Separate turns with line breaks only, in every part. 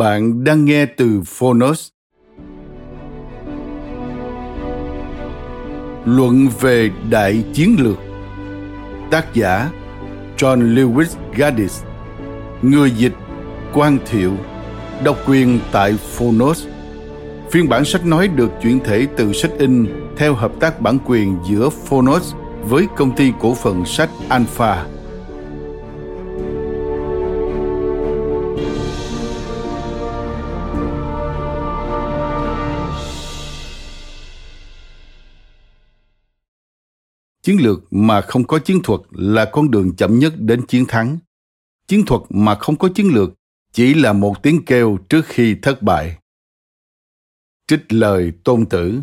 Bạn đang nghe từ Phonos. Luận về Đại Chiến lược Tác giả John Lewis Gaddis Người dịch Quang Thiệu Độc quyền tại Phonos Phiên bản sách nói được chuyển thể từ sách in theo hợp tác bản quyền giữa Phonos với công ty cổ phần sách Alpha. Chiến lược mà không có chiến thuật là con đường chậm nhất đến chiến thắng. Chiến thuật mà không có chiến lược chỉ là một tiếng kêu trước khi thất bại. Trích lời tôn tử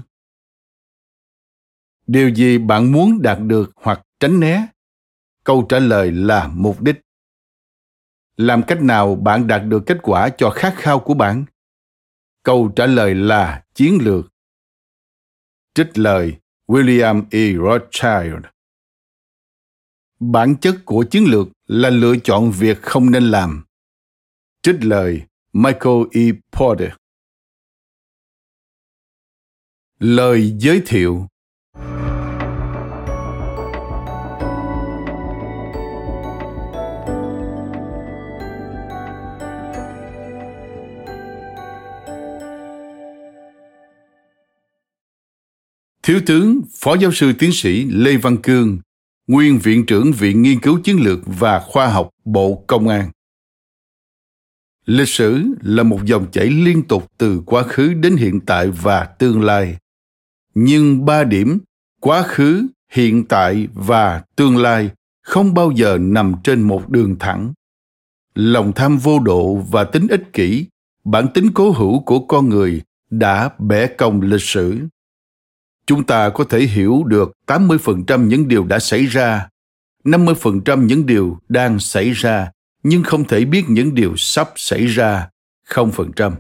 Điều gì bạn muốn đạt được hoặc tránh né? Câu trả lời là mục đích. Làm cách nào bạn đạt được kết quả cho khát khao của bạn? Câu trả lời là chiến lược. Trích lời William E. Rothschild Bản chất của chiến lược là lựa chọn việc không nên làm. Trích lời Michael E. Porter Lời giới thiệu Thiếu tướng, Phó giáo sư tiến sĩ Lê Văn Cương, nguyên Viện trưởng Viện Nghiên cứu Chiến lược và Khoa học Bộ Công an. Lịch sử là một dòng chảy liên tục từ quá khứ đến hiện tại và tương lai. Nhưng ba điểm quá khứ, hiện tại và tương lai không bao giờ nằm trên một đường thẳng. Lòng tham vô độ và tính ích kỷ, bản tính cố hữu của con người đã bẻ cong lịch sử chúng ta có thể hiểu được 80% những điều đã xảy ra, 50% những điều đang xảy ra, nhưng không thể biết những điều sắp xảy ra, 0%.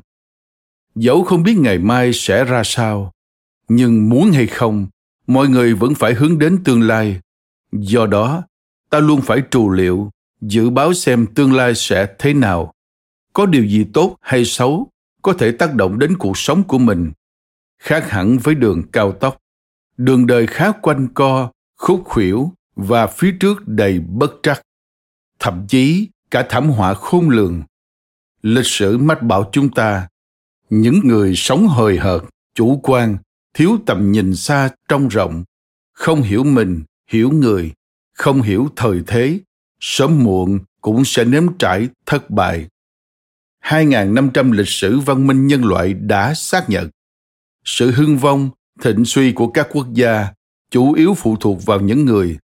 Dẫu không biết ngày mai sẽ ra sao, nhưng muốn hay không, mọi người vẫn phải hướng đến tương lai. Do đó, ta luôn phải trù liệu, dự báo xem tương lai sẽ thế nào. Có điều gì tốt hay xấu có thể tác động đến cuộc sống của mình khác hẳn với đường cao tốc. Đường đời khá quanh co, khúc khuỷu và phía trước đầy bất trắc. Thậm chí, cả thảm họa khôn lường. Lịch sử mách bảo chúng ta, những người sống hời hợt, chủ quan, thiếu tầm nhìn xa trông rộng, không hiểu mình, hiểu người, không hiểu thời thế, sớm muộn cũng sẽ nếm trải thất bại. 2.500 lịch sử văn minh nhân loại đã xác nhận sự hưng vong, thịnh suy của các quốc gia chủ yếu phụ thuộc vào những người.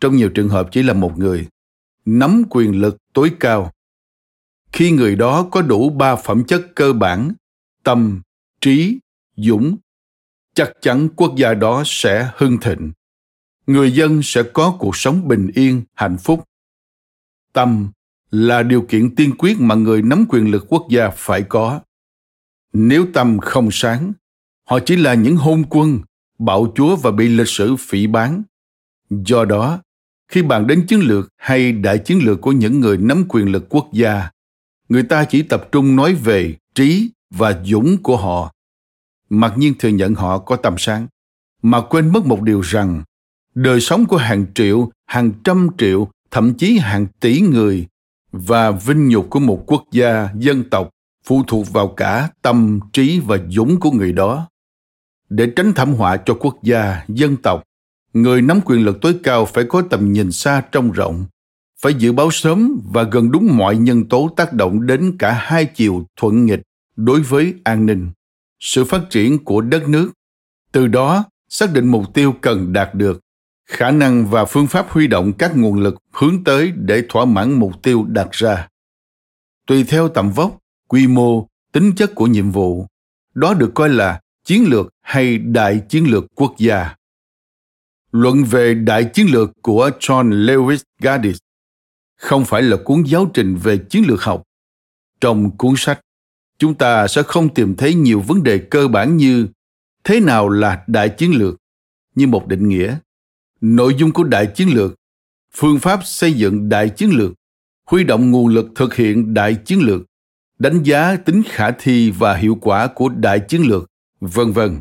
Trong nhiều trường hợp chỉ là một người. Nắm quyền lực tối cao. Khi người đó có đủ ba phẩm chất cơ bản, tâm, trí, dũng, chắc chắn quốc gia đó sẽ hưng thịnh. Người dân sẽ có cuộc sống bình yên, hạnh phúc. Tâm là điều kiện tiên quyết mà người nắm quyền lực quốc gia phải có. Nếu tâm không sáng họ chỉ là những hôn quân, bạo chúa và bị lịch sử phỉ bán do đó, khi bàn đến chiến lược hay đại chiến lược của những người nắm quyền lực quốc gia, người ta chỉ tập trung nói về trí và dũng của họ. Mặc nhiên thừa nhận họ có tầm sáng, mà quên mất một điều rằng, đời sống của hàng triệu, hàng trăm triệu, thậm chí hàng tỷ người và vinh nhục của một quốc gia, dân tộc phụ thuộc vào cả tâm trí và dũng của người đó để tránh thảm họa cho quốc gia, dân tộc. Người nắm quyền lực tối cao phải có tầm nhìn xa trông rộng, phải dự báo sớm và gần đúng mọi nhân tố tác động đến cả hai chiều thuận nghịch đối với an ninh, sự phát triển của đất nước. Từ đó, xác định mục tiêu cần đạt được, khả năng và phương pháp huy động các nguồn lực hướng tới để thỏa mãn mục tiêu đặt ra. Tùy theo tầm vóc, quy mô, tính chất của nhiệm vụ, đó được coi là chiến lược hay đại chiến lược quốc gia? Luận về đại chiến lược của john lewis gaddis không phải là cuốn giáo trình về chiến lược học. Trong cuốn sách, chúng ta sẽ không tìm thấy nhiều vấn đề cơ bản như thế nào là đại chiến lược như một định nghĩa. Nội dung của đại chiến lược, phương pháp xây dựng đại chiến lược, huy động nguồn lực thực hiện đại chiến lược, đánh giá tính khả thi và hiệu quả của đại chiến lược vân vân.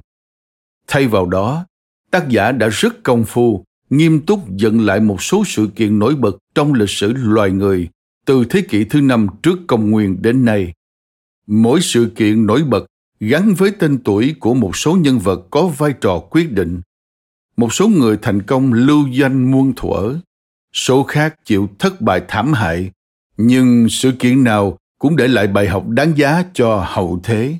Thay vào đó, tác giả đã rất công phu, nghiêm túc dựng lại một số sự kiện nổi bật trong lịch sử loài người từ thế kỷ thứ năm trước công nguyên đến nay. Mỗi sự kiện nổi bật gắn với tên tuổi của một số nhân vật có vai trò quyết định. Một số người thành công lưu danh muôn thuở, số khác chịu thất bại thảm hại, nhưng sự kiện nào cũng để lại bài học đáng giá cho hậu thế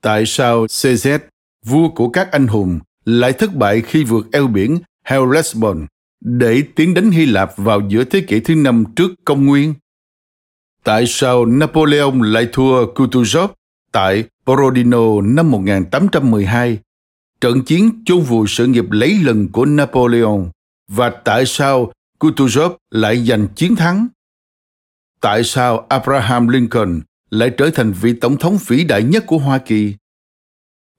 tại sao cz vua của các anh hùng, lại thất bại khi vượt eo biển Hellespont để tiến đánh Hy Lạp vào giữa thế kỷ thứ năm trước công nguyên? Tại sao Napoleon lại thua Kutuzov tại Borodino năm 1812 trận chiến chôn vùi sự nghiệp lấy lần của Napoleon và tại sao Kutuzov lại giành chiến thắng? Tại sao Abraham Lincoln lại trở thành vị tổng thống vĩ đại nhất của Hoa Kỳ?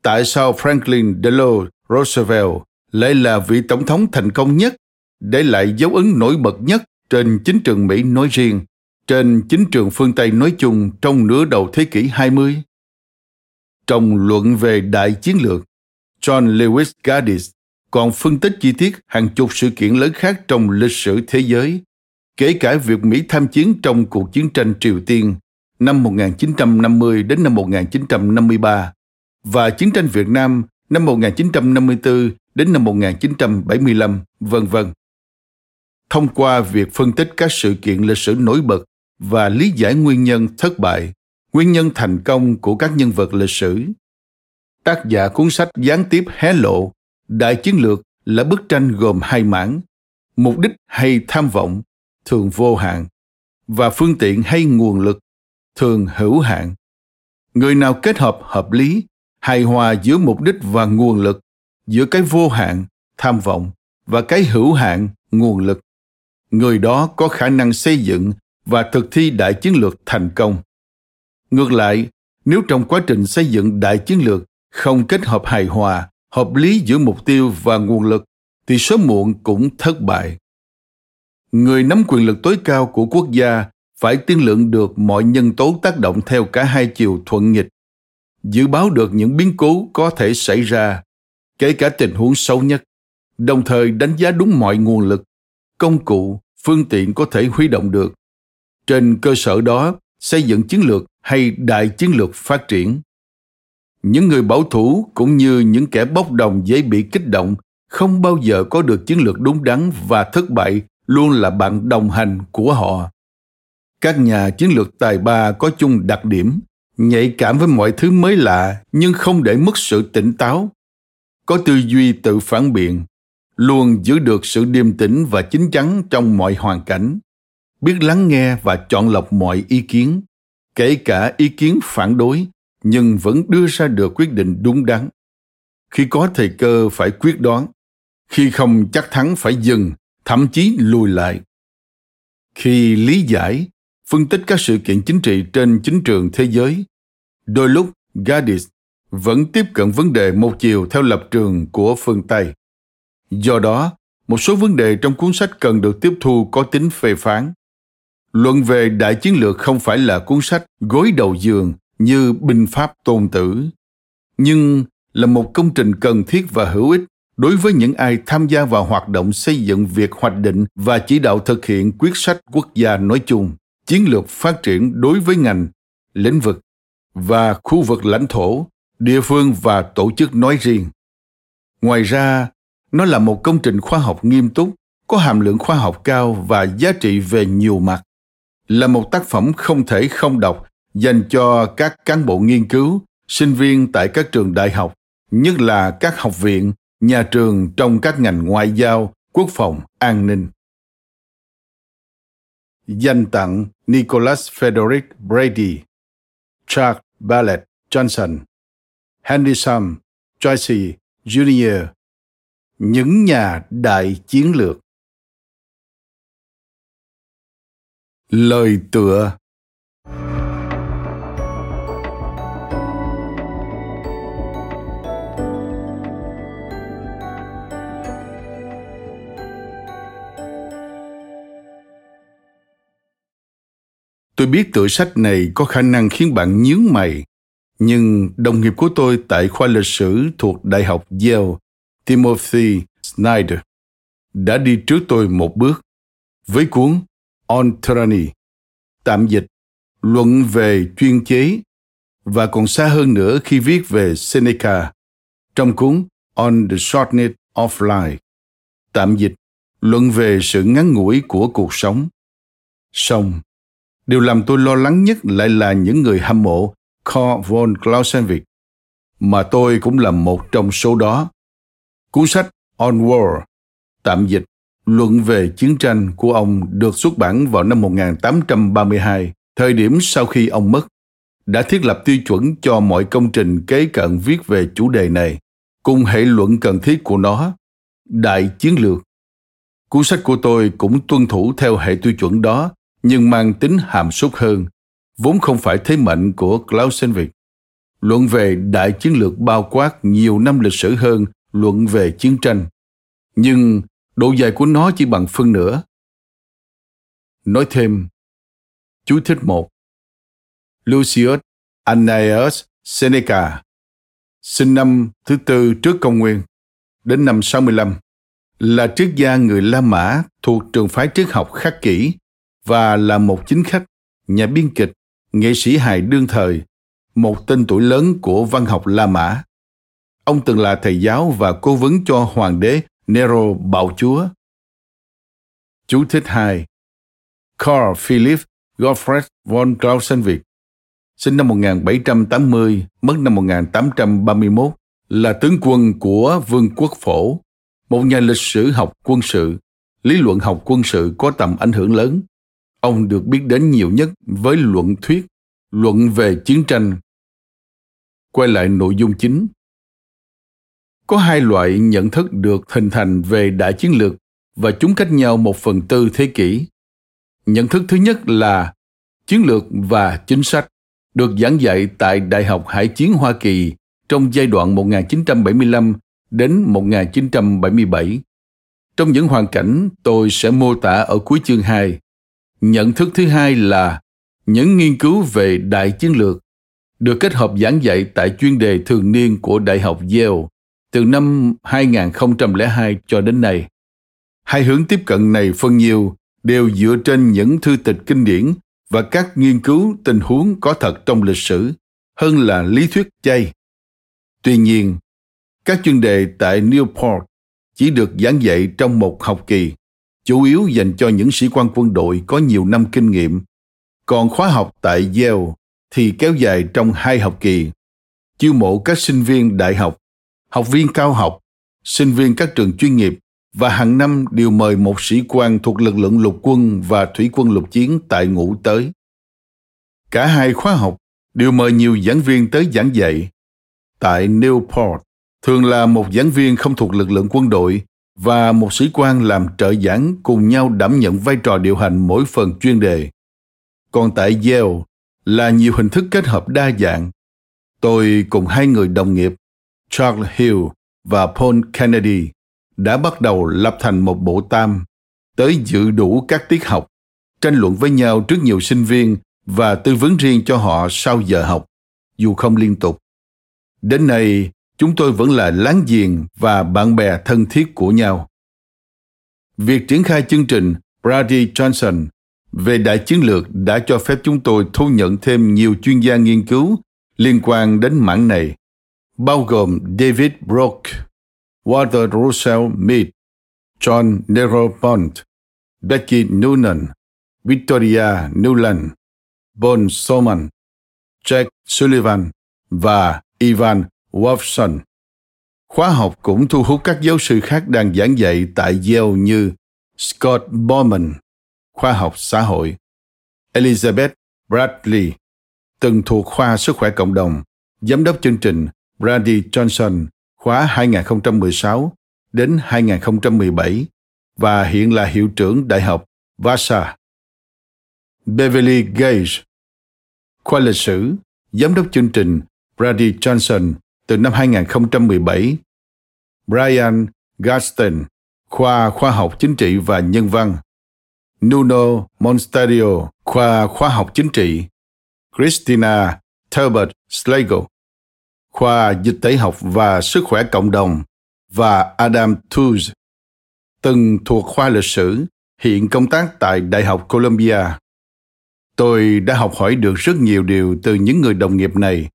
Tại sao Franklin Delano Roosevelt lại là vị tổng thống thành công nhất, để lại dấu ấn nổi bật nhất trên chính trường Mỹ nói riêng, trên chính trường phương Tây nói chung trong nửa đầu thế kỷ 20? Trong luận về đại chiến lược, John Lewis Gaddis còn phân tích chi tiết hàng chục sự kiện lớn khác trong lịch sử thế giới, kể cả việc Mỹ tham chiến trong cuộc chiến tranh Triều Tiên năm 1950 đến năm 1953 và chiến tranh Việt Nam năm 1954 đến năm 1975, vân vân. Thông qua việc phân tích các sự kiện lịch sử nổi bật và lý giải nguyên nhân thất bại, nguyên nhân thành công của các nhân vật lịch sử, tác giả cuốn sách gián tiếp hé lộ đại chiến lược là bức tranh gồm hai mảng mục đích hay tham vọng thường vô hạn và phương tiện hay nguồn lực thường hữu hạn. Người nào kết hợp hợp lý, hài hòa giữa mục đích và nguồn lực, giữa cái vô hạn, tham vọng, và cái hữu hạn, nguồn lực. Người đó có khả năng xây dựng và thực thi đại chiến lược thành công. Ngược lại, nếu trong quá trình xây dựng đại chiến lược không kết hợp hài hòa, hợp lý giữa mục tiêu và nguồn lực, thì sớm muộn cũng thất bại. Người nắm quyền lực tối cao của quốc gia phải tiên lượng được mọi nhân tố tác động theo cả hai chiều thuận nghịch. Dự báo được những biến cố có thể xảy ra, kể cả tình huống xấu nhất, đồng thời đánh giá đúng mọi nguồn lực, công cụ, phương tiện có thể huy động được. Trên cơ sở đó, xây dựng chiến lược hay đại chiến lược phát triển. Những người bảo thủ cũng như những kẻ bốc đồng dễ bị kích động không bao giờ có được chiến lược đúng đắn và thất bại luôn là bạn đồng hành của họ các nhà chiến lược tài ba có chung đặc điểm, nhạy cảm với mọi thứ mới lạ nhưng không để mất sự tỉnh táo. Có tư duy tự phản biện, luôn giữ được sự điềm tĩnh và chín chắn trong mọi hoàn cảnh. Biết lắng nghe và chọn lọc mọi ý kiến, kể cả ý kiến phản đối, nhưng vẫn đưa ra được quyết định đúng đắn. Khi có thời cơ phải quyết đoán, khi không chắc thắng phải dừng, thậm chí lùi lại. Khi lý giải phân tích các sự kiện chính trị trên chính trường thế giới. Đôi lúc, gaddis vẫn tiếp cận vấn đề một chiều theo lập trường của phương tây. Do đó, một số vấn đề trong cuốn sách cần được tiếp thu có tính phê phán. Luận về đại chiến lược không phải là cuốn sách gối đầu giường như binh pháp tôn tử, nhưng là một công trình cần thiết và hữu ích đối với những ai tham gia vào hoạt động xây dựng việc hoạch định và chỉ đạo thực hiện quyết sách quốc gia nói chung chiến lược phát triển đối với ngành, lĩnh vực và khu vực lãnh thổ, địa phương và tổ chức nói riêng. Ngoài ra, nó là một công trình khoa học nghiêm túc, có hàm lượng khoa học cao và giá trị về nhiều mặt, là một tác phẩm không thể không đọc dành cho các cán bộ nghiên cứu, sinh viên tại các trường đại học, nhất là các học viện, nhà trường trong các ngành ngoại giao, quốc phòng, an ninh dành tặng nicholas frederick brady charles Ballett Johnson, Henry Sam, Tracy Jr. Những nhà đại chiến lược Lời tựa Tôi biết tựa sách này có khả năng khiến bạn nhướng mày, nhưng đồng nghiệp của tôi tại khoa lịch sử thuộc Đại học Yale, Timothy Snyder, đã đi trước tôi một bước với cuốn On Tyranny, tạm dịch, luận về chuyên chế và còn xa hơn nữa khi viết về Seneca trong cuốn On the Shortness of Life, tạm dịch, luận về sự ngắn ngủi của cuộc sống. Xong, Điều làm tôi lo lắng nhất lại là những người hâm mộ Karl von Clausewitz, mà tôi cũng là một trong số đó. Cuốn sách On War, tạm dịch, luận về chiến tranh của ông được xuất bản vào năm 1832, thời điểm sau khi ông mất, đã thiết lập tiêu chuẩn cho mọi công trình kế cận viết về chủ đề này, cùng hệ luận cần thiết của nó, đại chiến lược. Cuốn sách của tôi cũng tuân thủ theo hệ tiêu chuẩn đó nhưng mang tính hàm súc hơn, vốn không phải thế mạnh của Clausewitz. Luận về đại chiến lược bao quát nhiều năm lịch sử hơn luận về chiến tranh, nhưng độ dài của nó chỉ bằng phân nửa. Nói thêm, chú thích một Lucius Annaeus Seneca, sinh năm thứ tư trước công nguyên, đến năm 65, là triết gia người La Mã thuộc trường phái triết học khắc kỷ và là một chính khách, nhà biên kịch, nghệ sĩ hài đương thời, một tên tuổi lớn của văn học La Mã. Ông từng là thầy giáo và cố vấn cho hoàng đế Nero bạo chúa. Chú thích 2 Carl Philipp Gottfried von Clausewitz, sinh năm 1780, mất năm 1831, là tướng quân của Vương quốc Phổ, một nhà lịch sử học quân sự, lý luận học quân sự có tầm ảnh hưởng lớn Ông được biết đến nhiều nhất với luận thuyết, luận về chiến tranh. Quay lại nội dung chính. Có hai loại nhận thức được hình thành về đại chiến lược và chúng cách nhau một phần tư thế kỷ. Nhận thức thứ nhất là chiến lược và chính sách được giảng dạy tại Đại học Hải chiến Hoa Kỳ trong giai đoạn 1975 đến 1977. Trong những hoàn cảnh tôi sẽ mô tả ở cuối chương 2, nhận thức thứ hai là những nghiên cứu về đại chiến lược được kết hợp giảng dạy tại chuyên đề thường niên của Đại học Yale từ năm 2002 cho đến nay. Hai hướng tiếp cận này phân nhiều đều dựa trên những thư tịch kinh điển và các nghiên cứu tình huống có thật trong lịch sử hơn là lý thuyết chay. Tuy nhiên, các chuyên đề tại Newport chỉ được giảng dạy trong một học kỳ chủ yếu dành cho những sĩ quan quân đội có nhiều năm kinh nghiệm. Còn khóa học tại Yale thì kéo dài trong hai học kỳ, chiêu mộ các sinh viên đại học, học viên cao học, sinh viên các trường chuyên nghiệp và hàng năm đều mời một sĩ quan thuộc lực lượng lục quân và thủy quân lục chiến tại ngũ tới. Cả hai khóa học đều mời nhiều giảng viên tới giảng dạy. Tại Newport, thường là một giảng viên không thuộc lực lượng quân đội và một sĩ quan làm trợ giảng cùng nhau đảm nhận vai trò điều hành mỗi phần chuyên đề. Còn tại Yale là nhiều hình thức kết hợp đa dạng. Tôi cùng hai người đồng nghiệp, Charles Hill và Paul Kennedy, đã bắt đầu lập thành một bộ tam, tới dự đủ các tiết học, tranh luận với nhau trước nhiều sinh viên và tư vấn riêng cho họ sau giờ học, dù không liên tục. Đến nay, chúng tôi vẫn là láng giềng và bạn bè thân thiết của nhau. Việc triển khai chương trình Brady Johnson về đại chiến lược đã cho phép chúng tôi thu nhận thêm nhiều chuyên gia nghiên cứu liên quan đến mảng này, bao gồm David Brock, Walter Russell Mead, John Neropont, Becky Noonan, Victoria Newland, Bon Soman, Jack Sullivan và Ivan Wolfson. Khóa học cũng thu hút các giáo sư khác đang giảng dạy tại Yale như Scott Bowman, khoa học xã hội, Elizabeth Bradley, từng thuộc khoa sức khỏe cộng đồng, giám đốc chương trình Brady Johnson khóa 2016 đến 2017 và hiện là hiệu trưởng Đại học Vassar. Beverly Gage, khoa lịch sử, giám đốc chương trình Brady Johnson từ năm 2017. Brian Gaston, khoa khoa học chính trị và nhân văn. Nuno Monstadio, khoa khoa học chính trị. Christina Talbot Slagle, khoa dịch tễ học và sức khỏe cộng đồng và Adam Tooze, từng thuộc khoa lịch sử, hiện công tác tại Đại học Columbia. Tôi đã học hỏi được rất nhiều điều từ những người đồng nghiệp này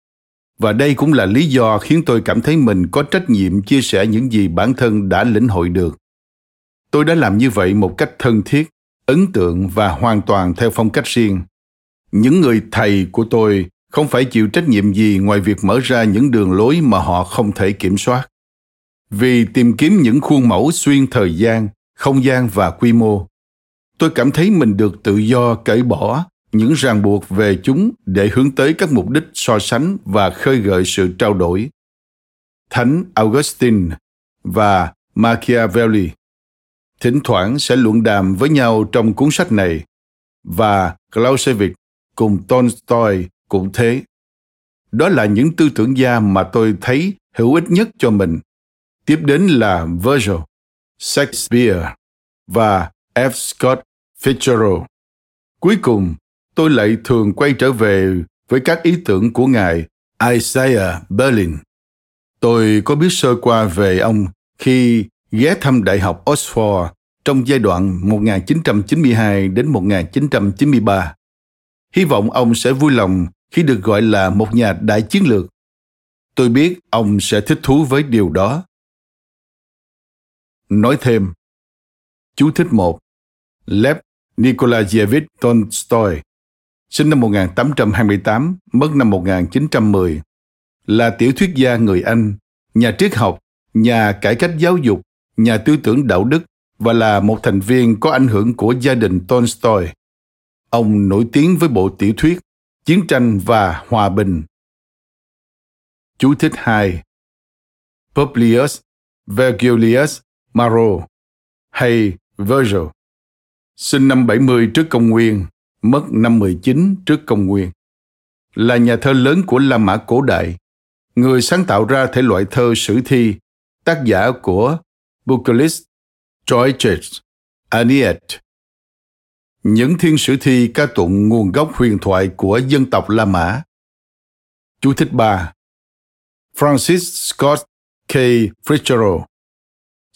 và đây cũng là lý do khiến tôi cảm thấy mình có trách nhiệm chia sẻ những gì bản thân đã lĩnh hội được. Tôi đã làm như vậy một cách thân thiết, ấn tượng và hoàn toàn theo phong cách riêng. Những người thầy của tôi không phải chịu trách nhiệm gì ngoài việc mở ra những đường lối mà họ không thể kiểm soát. Vì tìm kiếm những khuôn mẫu xuyên thời gian, không gian và quy mô, tôi cảm thấy mình được tự do cởi bỏ những ràng buộc về chúng để hướng tới các mục đích so sánh và khơi gợi sự trao đổi. Thánh Augustine và Machiavelli thỉnh thoảng sẽ luận đàm với nhau trong cuốn sách này và Clausewitz cùng Tolstoy cũng thế. Đó là những tư tưởng gia mà tôi thấy hữu ích nhất cho mình. Tiếp đến là Virgil, Shakespeare và F. Scott Fitzgerald. Cuối cùng tôi lại thường quay trở về với các ý tưởng của ngài Isaiah Berlin. Tôi có biết sơ qua về ông khi ghé thăm Đại học Oxford trong giai đoạn 1992 đến 1993. Hy vọng ông sẽ vui lòng khi được gọi là một nhà đại chiến lược. Tôi biết ông sẽ thích thú với điều đó. Nói thêm, chú thích một, Lev Nikolaevich Tolstoy sinh năm 1828, mất năm 1910, là tiểu thuyết gia người Anh, nhà triết học, nhà cải cách giáo dục, nhà tư tưởng đạo đức và là một thành viên có ảnh hưởng của gia đình Tolstoy. Ông nổi tiếng với bộ tiểu thuyết Chiến tranh và Hòa bình. Chú thích 2 Publius Vergilius Maro hay Virgil sinh năm 70 trước công nguyên, mất năm 19 trước công nguyên. Là nhà thơ lớn của La Mã cổ đại, người sáng tạo ra thể loại thơ sử thi, tác giả của Bucolis, Georges, Aniet. Những thiên sử thi ca tụng nguồn gốc huyền thoại của dân tộc La Mã. Chú thích 3 Francis Scott K. Fitzgerald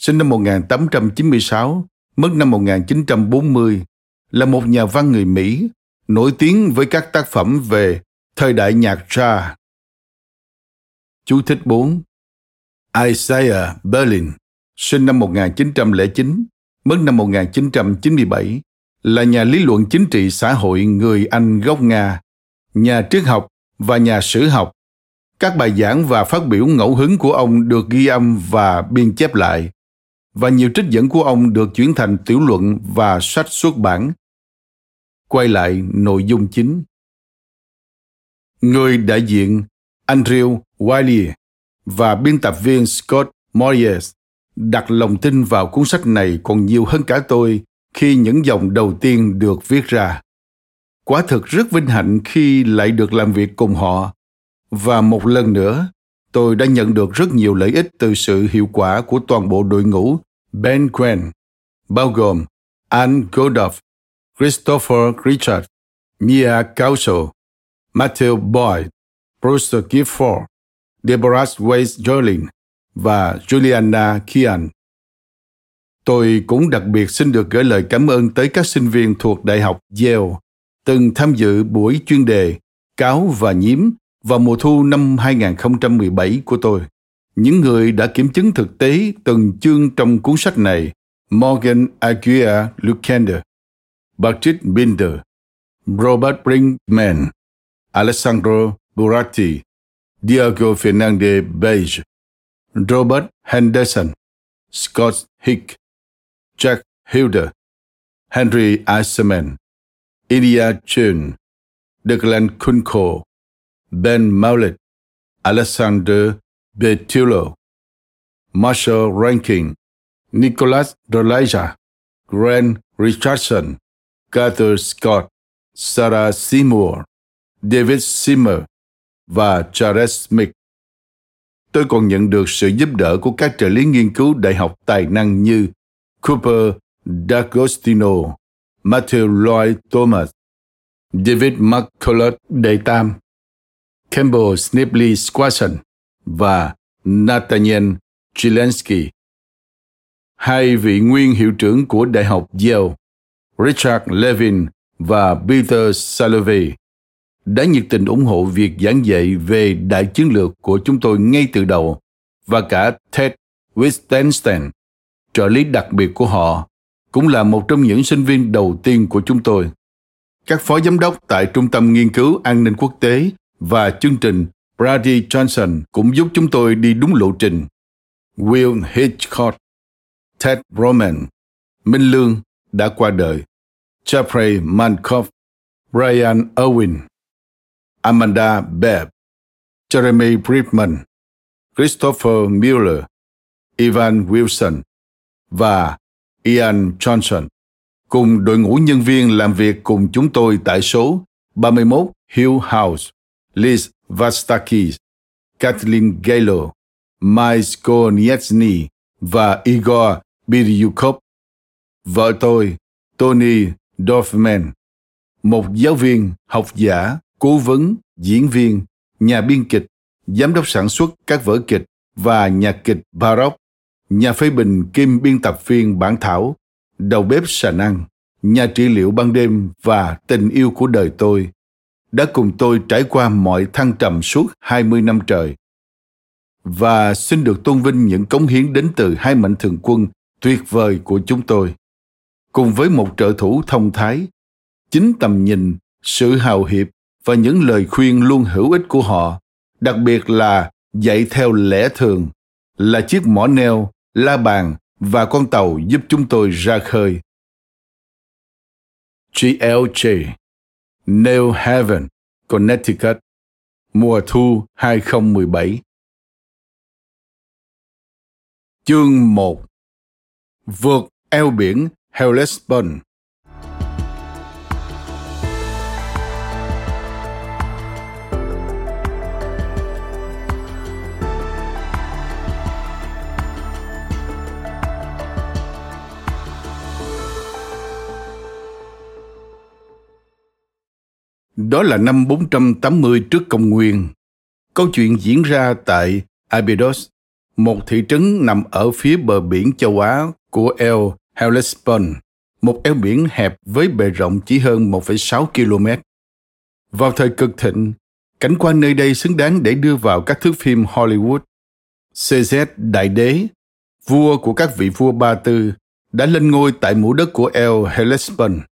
sinh năm 1896, mất năm 1940, là một nhà văn người Mỹ nổi tiếng với các tác phẩm về thời đại nhạc ra. Chú thích 4 Isaiah Berlin, sinh năm 1909, mất năm 1997, là nhà lý luận chính trị xã hội người Anh gốc Nga, nhà triết học và nhà sử học. Các bài giảng và phát biểu ngẫu hứng của ông được ghi âm và biên chép lại, và nhiều trích dẫn của ông được chuyển thành tiểu luận và sách xuất bản quay lại nội dung chính. Người đại diện Andrew Wiley và biên tập viên Scott Moyes đặt lòng tin vào cuốn sách này còn nhiều hơn cả tôi khi những dòng đầu tiên được viết ra. Quả thực rất vinh hạnh khi lại được làm việc cùng họ. Và một lần nữa, tôi đã nhận được rất nhiều lợi ích từ sự hiệu quả của toàn bộ đội ngũ Ben Quen, bao gồm Anne Godoff, Christopher Richard, Mia Kauso, Matthew Boyd, Bruce Gifford, Deborah Weiss Jolin và Juliana Kian. Tôi cũng đặc biệt xin được gửi lời cảm ơn tới các sinh viên thuộc Đại học Yale từng tham dự buổi chuyên đề Cáo và Nhiễm vào mùa thu năm 2017 của tôi. Những người đã kiểm chứng thực tế từng chương trong cuốn sách này Morgan Aguirre Lucander, Patrick Binder, Robert Brinkman, Alessandro Buratti, Diego Fernandez Beige, Robert Henderson, Scott Hick, Jack Hilder, Henry Eisenman, India Chun, Declan Kunko, Ben Maulet, Alexander Betulo, Marshall Rankin, Nicholas Dolaja, Grant Richardson, Carter Scott, Sarah Seymour, David Simmer và Charles Smith. Tôi còn nhận được sự giúp đỡ của các trợ lý nghiên cứu đại học tài năng như Cooper D'Agostino, Matthew Lloyd Thomas, David McCullough đệ tam, Campbell Snipley Squasson và Nathaniel Chilensky. Hai vị nguyên hiệu trưởng của Đại học Yale, Richard Levin và Peter Salovey, đã nhiệt tình ủng hộ việc giảng dạy về đại chiến lược của chúng tôi ngay từ đầu và cả Ted Wittgenstein, trợ lý đặc biệt của họ, cũng là một trong những sinh viên đầu tiên của chúng tôi. Các phó giám đốc tại Trung tâm Nghiên cứu An ninh Quốc tế và chương trình Brady Johnson cũng giúp chúng tôi đi đúng lộ trình. Will Hitchcock, Ted Roman, Minh Lương đã qua đời, Jeffrey Mankoff, Brian Owen, Amanda Bebb, Jeremy Brickman, Christopher Mueller, Ivan Wilson và Ian Johnson cùng đội ngũ nhân viên làm việc cùng chúng tôi tại số 31 Hill House, Liz Vastakis, Kathleen Galo, Mike Skonieczny và Igor Biryukov. Vợ tôi, Tony Dorfman, một giáo viên, học giả, cố vấn, diễn viên, nhà biên kịch, giám đốc sản xuất các vở kịch và nhạc kịch baroque, nhà phê bình kim biên tập viên bản thảo, đầu bếp xà năng, nhà trị liệu ban đêm và tình yêu của đời tôi đã cùng tôi trải qua mọi thăng trầm suốt 20 năm trời. Và xin được tôn vinh những cống hiến đến từ hai mạnh thường quân tuyệt vời của chúng tôi. Cùng với một trợ thủ thông thái, chính tầm nhìn, sự hào hiệp và những lời khuyên luôn hữu ích của họ, đặc biệt là dạy theo lẽ thường, là chiếc mỏ neo, la bàn và con tàu giúp chúng tôi ra khơi. GLJ New Haven, Connecticut, mùa thu 2017. Chương 1 Vượt eo biển Hellespont Đó là năm 480 trước công nguyên. Câu chuyện diễn ra tại Abydos, một thị trấn nằm ở phía bờ biển châu Á của El Hellespont, một eo biển hẹp với bề rộng chỉ hơn 1,6 km. Vào thời cực thịnh, cảnh quan nơi đây xứng đáng để đưa vào các thước phim Hollywood. CZ Đại Đế, vua của các vị vua Ba Tư, đã lên ngôi tại mũ đất của El Hellespont.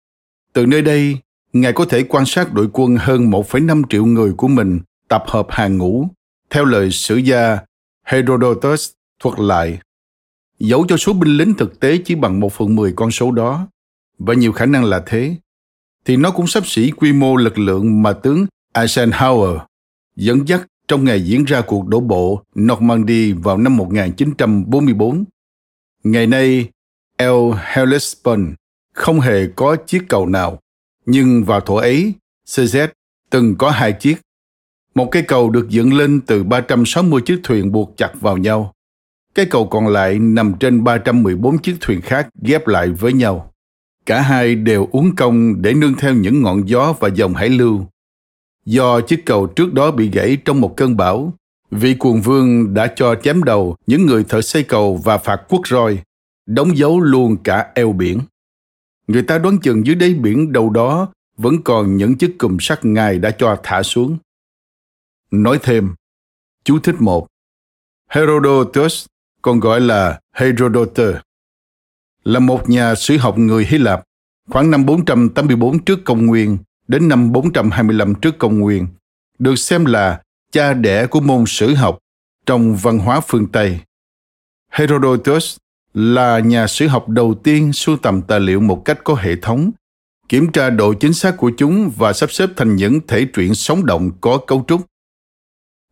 Từ nơi đây, Ngài có thể quan sát đội quân hơn 1,5 triệu người của mình tập hợp hàng ngũ, theo lời sử gia Herodotus thuật lại. Dẫu cho số binh lính thực tế chỉ bằng một phần mười con số đó, và nhiều khả năng là thế, thì nó cũng sắp xỉ quy mô lực lượng mà tướng Eisenhower dẫn dắt trong ngày diễn ra cuộc đổ bộ Normandy vào năm 1944. Ngày nay, El Hellespont không hề có chiếc cầu nào nhưng vào thổ ấy, CZ từng có hai chiếc. Một cây cầu được dựng lên từ 360 chiếc thuyền buộc chặt vào nhau. Cái cầu còn lại nằm trên 314 chiếc thuyền khác ghép lại với nhau. Cả hai đều uống công để nương theo những ngọn gió và dòng hải lưu. Do chiếc cầu trước đó bị gãy trong một cơn bão, vị cuồng vương đã cho chém đầu những người thợ xây cầu và phạt quốc roi, đóng dấu luôn cả eo biển. Người ta đoán chừng dưới đáy biển đâu đó vẫn còn những chiếc cùm sắt ngài đã cho thả xuống. Nói thêm, chú thích một, Herodotus còn gọi là Herodotus là một nhà sử học người Hy Lạp khoảng năm 484 trước công nguyên đến năm 425 trước công nguyên, được xem là cha đẻ của môn sử học trong văn hóa phương Tây. Herodotus là nhà sử học đầu tiên sưu tầm tài liệu một cách có hệ thống, kiểm tra độ chính xác của chúng và sắp xếp thành những thể truyện sống động có cấu trúc.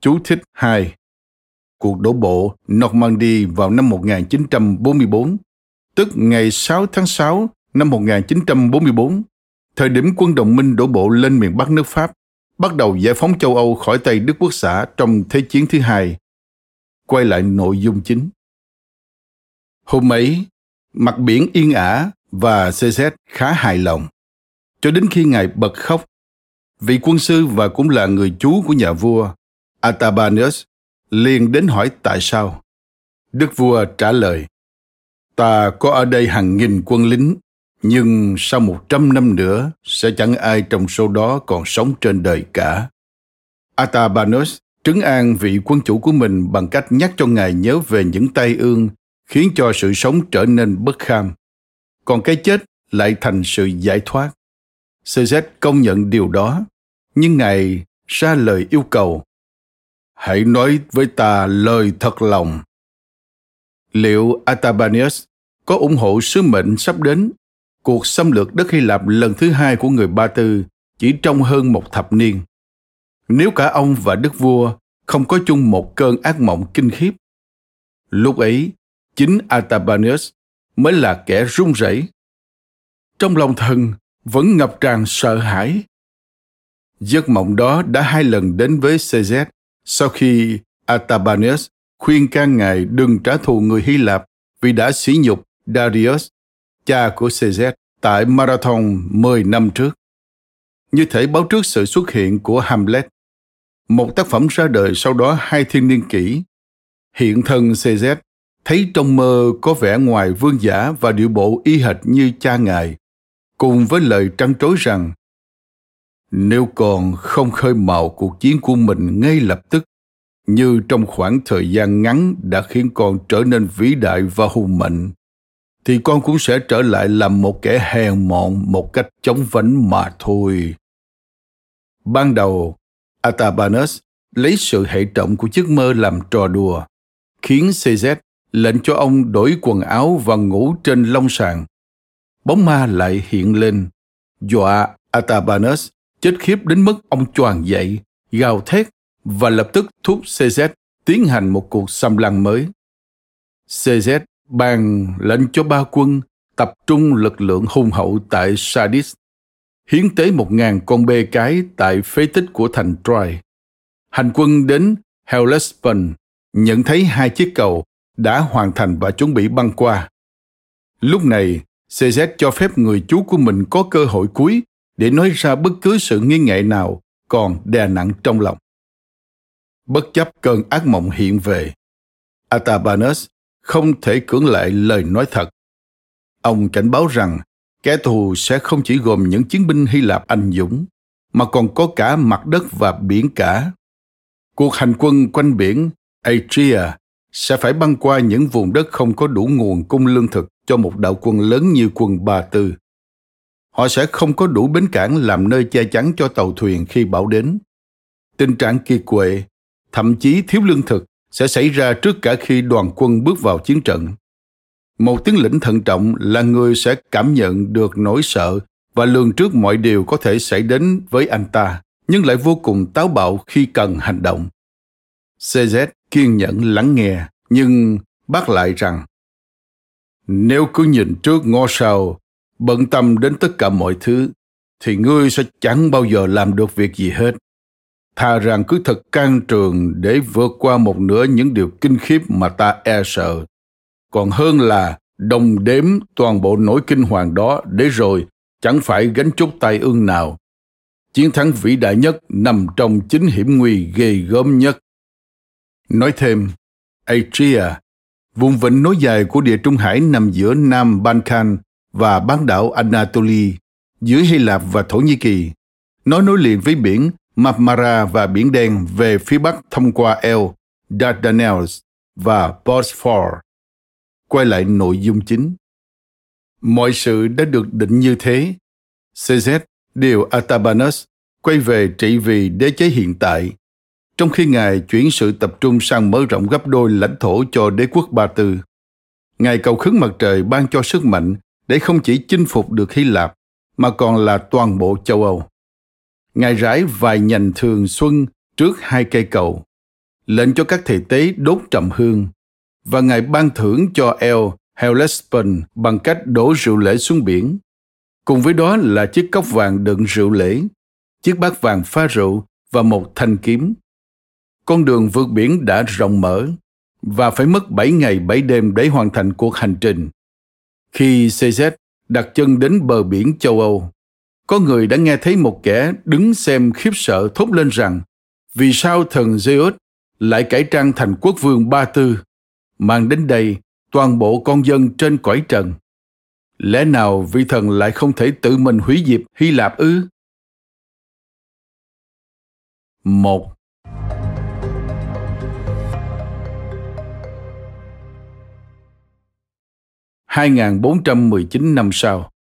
Chú thích 2 Cuộc đổ bộ Normandy vào năm 1944, tức ngày 6 tháng 6 năm 1944, thời điểm quân đồng minh đổ bộ lên miền Bắc nước Pháp, bắt đầu giải phóng châu Âu khỏi tay Đức Quốc xã trong Thế chiến thứ hai. Quay lại nội dung chính. Hôm ấy, mặt biển yên ả và CZ khá hài lòng. Cho đến khi ngài bật khóc, vị quân sư và cũng là người chú của nhà vua, Atabanus, liền đến hỏi tại sao. Đức vua trả lời, ta có ở đây hàng nghìn quân lính, nhưng sau một trăm năm nữa sẽ chẳng ai trong số đó còn sống trên đời cả. Atabanus trấn an vị quân chủ của mình bằng cách nhắc cho ngài nhớ về những tay ương khiến cho sự sống trở nên bất kham. Còn cái chết lại thành sự giải thoát. CZ công nhận điều đó, nhưng Ngài ra lời yêu cầu. Hãy nói với ta lời thật lòng. Liệu Atabanius có ủng hộ sứ mệnh sắp đến cuộc xâm lược đất Hy Lạp lần thứ hai của người Ba Tư chỉ trong hơn một thập niên? Nếu cả ông và đức vua không có chung một cơn ác mộng kinh khiếp, lúc ấy chính Atabanius mới là kẻ run rẩy. Trong lòng thần vẫn ngập tràn sợ hãi. Giấc mộng đó đã hai lần đến với CZ sau khi Atabanes khuyên can ngài đừng trả thù người Hy Lạp vì đã sỉ nhục Darius, cha của CZ, tại Marathon 10 năm trước. Như thể báo trước sự xuất hiện của Hamlet, một tác phẩm ra đời sau đó hai thiên niên kỷ. Hiện thân CZ thấy trong mơ có vẻ ngoài vương giả và điệu bộ y hệt như cha ngài, cùng với lời trăn trối rằng nếu còn không khơi mào cuộc chiến của mình ngay lập tức, như trong khoảng thời gian ngắn đã khiến con trở nên vĩ đại và hùng mạnh, thì con cũng sẽ trở lại làm một kẻ hèn mọn một cách chống vánh mà thôi. Ban đầu, Atabanus lấy sự hệ trọng của giấc mơ làm trò đùa, khiến CZ lệnh cho ông đổi quần áo và ngủ trên lông sàn. Bóng ma lại hiện lên, dọa Atabanus chết khiếp đến mức ông choàng dậy, gào thét và lập tức thúc CZ tiến hành một cuộc xâm lăng mới. CZ ban lệnh cho ba quân tập trung lực lượng hùng hậu tại Sardis, hiến tế một ngàn con bê cái tại phế tích của thành Troy. Hành quân đến Hellespont nhận thấy hai chiếc cầu đã hoàn thành và chuẩn bị băng qua. Lúc này, CZ cho phép người chú của mình có cơ hội cuối để nói ra bất cứ sự nghi ngại nào còn đè nặng trong lòng. Bất chấp cơn ác mộng hiện về, Atabanus không thể cưỡng lại lời nói thật. Ông cảnh báo rằng kẻ thù sẽ không chỉ gồm những chiến binh Hy Lạp anh dũng, mà còn có cả mặt đất và biển cả. Cuộc hành quân quanh biển Atria sẽ phải băng qua những vùng đất không có đủ nguồn cung lương thực cho một đạo quân lớn như quân Ba Tư. Họ sẽ không có đủ bến cảng làm nơi che chắn cho tàu thuyền khi bão đến. Tình trạng kiệt quệ, thậm chí thiếu lương thực sẽ xảy ra trước cả khi đoàn quân bước vào chiến trận. Một tướng lĩnh thận trọng là người sẽ cảm nhận được nỗi sợ và lường trước mọi điều có thể xảy đến với anh ta, nhưng lại vô cùng táo bạo khi cần hành động. CZ kiên nhẫn lắng nghe, nhưng bác lại rằng nếu cứ nhìn trước ngó sau, bận tâm đến tất cả mọi thứ, thì ngươi sẽ chẳng bao giờ làm được việc gì hết. Thà rằng cứ thật can trường để vượt qua một nửa những điều kinh khiếp mà ta e sợ. Còn hơn là đồng đếm toàn bộ nỗi kinh hoàng đó để rồi chẳng phải gánh chút tai ương nào. Chiến thắng vĩ đại nhất nằm trong chính hiểm nguy ghê gớm nhất. Nói thêm, Atria, vùng vịnh nối dài của địa Trung Hải nằm giữa Nam Balkan và bán đảo Anatolia, giữa Hy Lạp và Thổ Nhĩ Kỳ. Nó nối liền với biển Marmara và Biển Đen về phía bắc thông qua El Dardanelles và Bosphore. Quay lại nội dung chính. Mọi sự đã được định như thế. CZ điều Atabanus quay về trị vì đế chế hiện tại, trong khi Ngài chuyển sự tập trung sang mở rộng gấp đôi lãnh thổ cho đế quốc Ba Tư. Ngài cầu khấn mặt trời ban cho sức mạnh để không chỉ chinh phục được Hy Lạp, mà còn là toàn bộ châu Âu. Ngài rải vài nhành thường xuân trước hai cây cầu, lệnh cho các thầy tế đốt trầm hương, và Ngài ban thưởng cho El Hellespont bằng cách đổ rượu lễ xuống biển. Cùng với đó là chiếc cốc vàng đựng rượu lễ, chiếc bát vàng pha rượu và một thanh kiếm. Con đường vượt biển đã rộng mở và phải mất 7 ngày 7 đêm để hoàn thành cuộc hành trình. Khi CZ đặt chân đến bờ biển châu Âu, có người đã nghe thấy một kẻ đứng xem khiếp sợ thốt lên rằng vì sao thần Zeus lại cải trang thành quốc vương Ba Tư, mang đến đây toàn bộ con dân trên cõi trần. Lẽ nào vị thần lại không thể tự mình hủy diệt Hy Lạp ư? Một 2419 năm sau,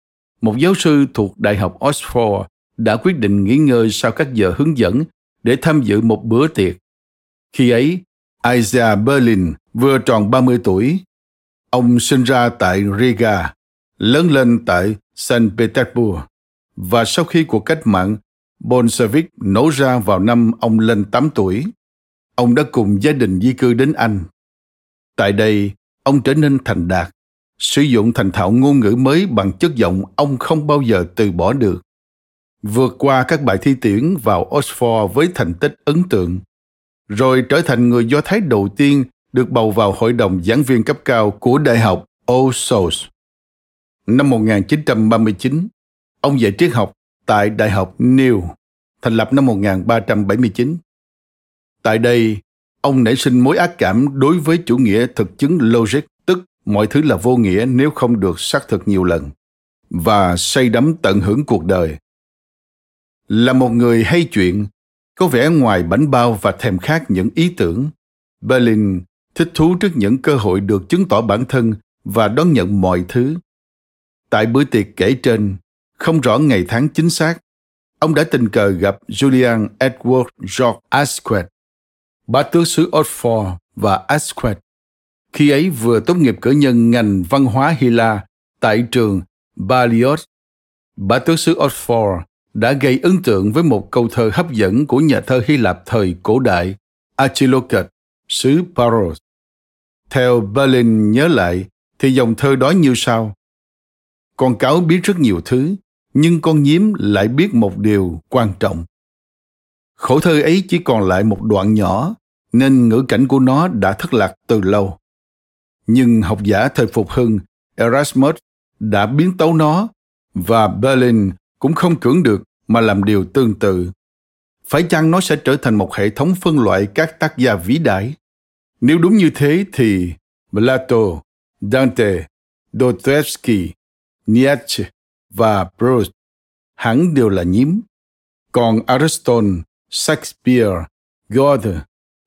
một giáo sư thuộc Đại học Oxford đã quyết định nghỉ ngơi sau các giờ hướng dẫn để tham dự một bữa tiệc. Khi ấy, Isaiah Berlin vừa tròn 30 tuổi. Ông sinh ra tại Riga, lớn lên tại Saint Petersburg và sau khi cuộc cách mạng Bolshevik nổ ra vào năm ông lên 8 tuổi, ông đã cùng gia đình di cư đến Anh. Tại đây, ông trở nên thành đạt sử dụng thành thạo ngôn ngữ mới bằng chất giọng ông không bao giờ từ bỏ được vượt qua các bài thi tuyển vào Oxford với thành tích ấn tượng, rồi trở thành người Do Thái đầu tiên được bầu vào hội đồng giảng viên cấp cao của Đại học All Souls. Năm 1939, ông dạy triết học tại Đại học New, thành lập năm 1379. Tại đây, ông nảy sinh mối ác cảm đối với chủ nghĩa thực chứng logic mọi thứ là vô nghĩa nếu không được xác thực nhiều lần và say đắm tận hưởng cuộc đời. Là một người hay chuyện, có vẻ ngoài bánh bao và thèm khát những ý tưởng. Berlin thích thú trước những cơ hội được chứng tỏ bản thân và đón nhận mọi thứ. Tại bữa tiệc kể trên, không rõ ngày tháng chính xác, ông đã tình cờ gặp julian edward george asquith, bá tước xứ oxford và asquith khi ấy vừa tốt nghiệp cử nhân ngành văn hóa Hy La tại trường Balliol. Bá tước xứ Oxford đã gây ấn tượng với một câu thơ hấp dẫn của nhà thơ Hy Lạp thời cổ đại Archilochus, xứ Paros. Theo Berlin nhớ lại, thì dòng thơ đó như sau. Con cáo biết rất nhiều thứ, nhưng con nhím lại biết một điều quan trọng. Khổ thơ ấy chỉ còn lại một đoạn nhỏ, nên ngữ cảnh của nó đã thất lạc từ lâu nhưng học giả thời phục hưng Erasmus đã biến tấu nó và Berlin cũng không cưỡng được mà làm điều tương tự. Phải chăng nó sẽ trở thành một hệ thống phân loại các tác giả vĩ đại? Nếu đúng như thế thì Plato, Dante, Dostoevsky, Nietzsche và Proust hẳn đều là nhím. Còn Aristotle, Shakespeare, Goethe,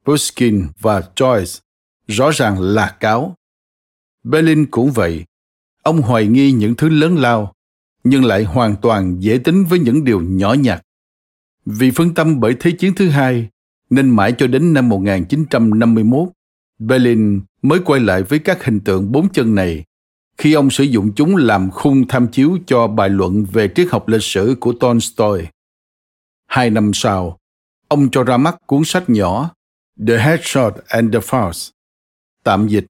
Pushkin và Joyce rõ ràng là cáo. Berlin cũng vậy. Ông hoài nghi những thứ lớn lao, nhưng lại hoàn toàn dễ tính với những điều nhỏ nhặt. Vì phân tâm bởi Thế chiến thứ hai, nên mãi cho đến năm 1951, Berlin mới quay lại với các hình tượng bốn chân này khi ông sử dụng chúng làm khung tham chiếu cho bài luận về triết học lịch sử của Tolstoy. Hai năm sau, ông cho ra mắt cuốn sách nhỏ The headshot and the Farce, tạm dịch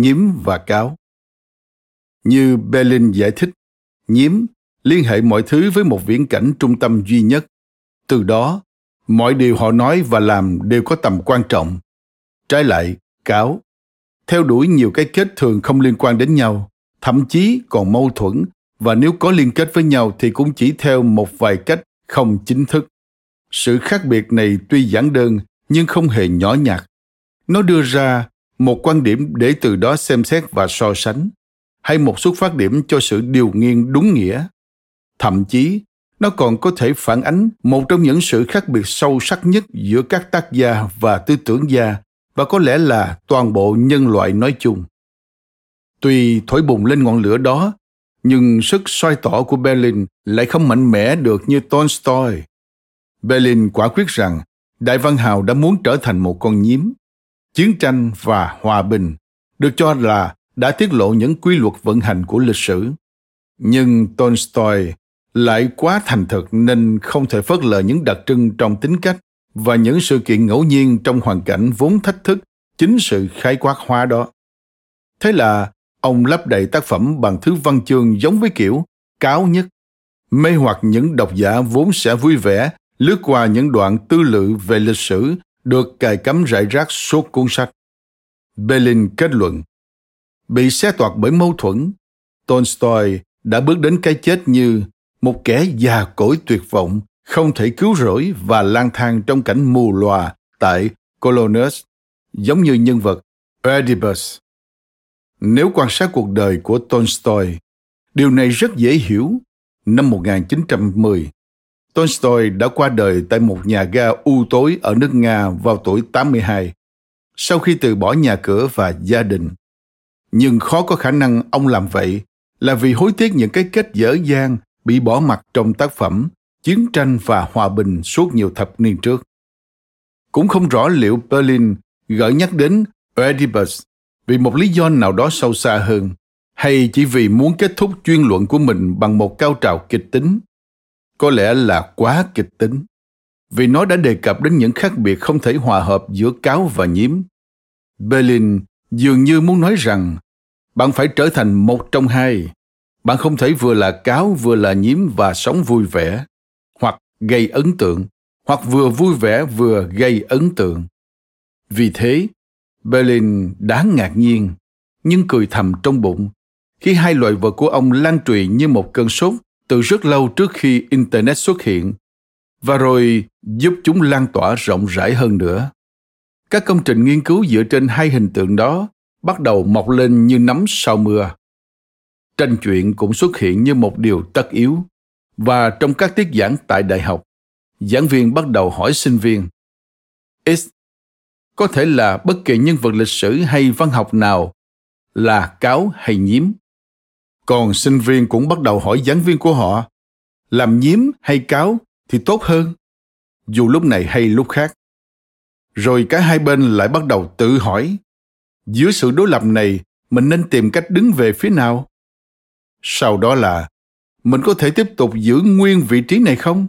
nhím và cáo. Như Berlin giải thích, nhím liên hệ mọi thứ với một viễn cảnh trung tâm duy nhất. Từ đó, mọi điều họ nói và làm đều có tầm quan trọng. Trái lại, cáo theo đuổi nhiều cái kết thường không liên quan đến nhau, thậm chí còn mâu thuẫn và nếu có liên kết với nhau thì cũng chỉ theo một vài cách không chính thức. Sự khác biệt này tuy giản đơn nhưng không hề nhỏ nhặt nó đưa ra một quan điểm để từ đó xem xét và so sánh, hay một xuất phát điểm cho sự điều nghiên đúng nghĩa. Thậm chí, nó còn có thể phản ánh một trong những sự khác biệt sâu sắc nhất giữa các tác gia và tư tưởng gia, và có lẽ là toàn bộ nhân loại nói chung. Tuy thổi bùng lên ngọn lửa đó, nhưng sức soi tỏ của berlin lại không mạnh mẽ được như tolstoy. Berlin quả quyết rằng đại văn hào đã muốn trở thành một con nhím chiến tranh và hòa bình được cho là đã tiết lộ những quy luật vận hành của lịch sử nhưng tolstoy lại quá thành thực nên không thể phớt lờ những đặc trưng trong tính cách và những sự kiện ngẫu nhiên trong hoàn cảnh vốn thách thức chính sự khái quát hóa đó. Thế là ông lấp đầy tác phẩm bằng thứ văn chương giống với kiểu cáo nhất, mê hoặc những độc giả vốn sẽ vui vẻ lướt qua những đoạn tư lự về lịch sử được cài cắm rải rác suốt cuốn sách. Berlin kết luận, bị xé toạc bởi mâu thuẫn, Tolstoy đã bước đến cái chết như một kẻ già cỗi tuyệt vọng, không thể cứu rỗi và lang thang trong cảnh mù lòa tại Colonus, giống như nhân vật Oedipus. Nếu quan sát cuộc đời của Tolstoy, điều này rất dễ hiểu. Năm 1910, Tolstoy đã qua đời tại một nhà ga u tối ở nước Nga vào tuổi 82, sau khi từ bỏ nhà cửa và gia đình. Nhưng khó có khả năng ông làm vậy là vì hối tiếc những cái kết dở dang bị bỏ mặt trong tác phẩm Chiến tranh và Hòa bình suốt nhiều thập niên trước. Cũng không rõ liệu Berlin gợi nhắc đến Oedipus vì một lý do nào đó sâu xa hơn hay chỉ vì muốn kết thúc chuyên luận của mình bằng một cao trào kịch tính. Có lẽ là quá kịch tính. Vì nó đã đề cập đến những khác biệt không thể hòa hợp giữa cáo và nhiễm. Berlin dường như muốn nói rằng, bạn phải trở thành một trong hai. Bạn không thể vừa là cáo vừa là nhím và sống vui vẻ, hoặc gây ấn tượng, hoặc vừa vui vẻ vừa gây ấn tượng. Vì thế, berlin đáng ngạc nhiên, nhưng cười thầm trong bụng khi hai loại vật của ông lan truyền như một cơn sốt từ rất lâu trước khi internet xuất hiện, và rồi giúp chúng lan tỏa rộng rãi hơn nữa. Các công trình nghiên cứu dựa trên hai hình tượng đó bắt đầu mọc lên như nấm sau mưa. Tranh chuyện cũng xuất hiện như một điều tất yếu, và trong các tiết giảng tại đại học, giảng viên bắt đầu hỏi sinh viên x có thể là bất kỳ nhân vật lịch sử hay văn học nào là cáo hay nhiếm còn sinh viên cũng bắt đầu hỏi giảng viên của họ, làm nhiếm hay cáo thì tốt hơn. Dù lúc này hay lúc khác. Rồi cả hai bên lại bắt đầu tự hỏi giữa sự đối lập này, mình nên tìm cách đứng về phía nào? Sau đó là, mình có thể tiếp tục giữ nguyên vị trí này không?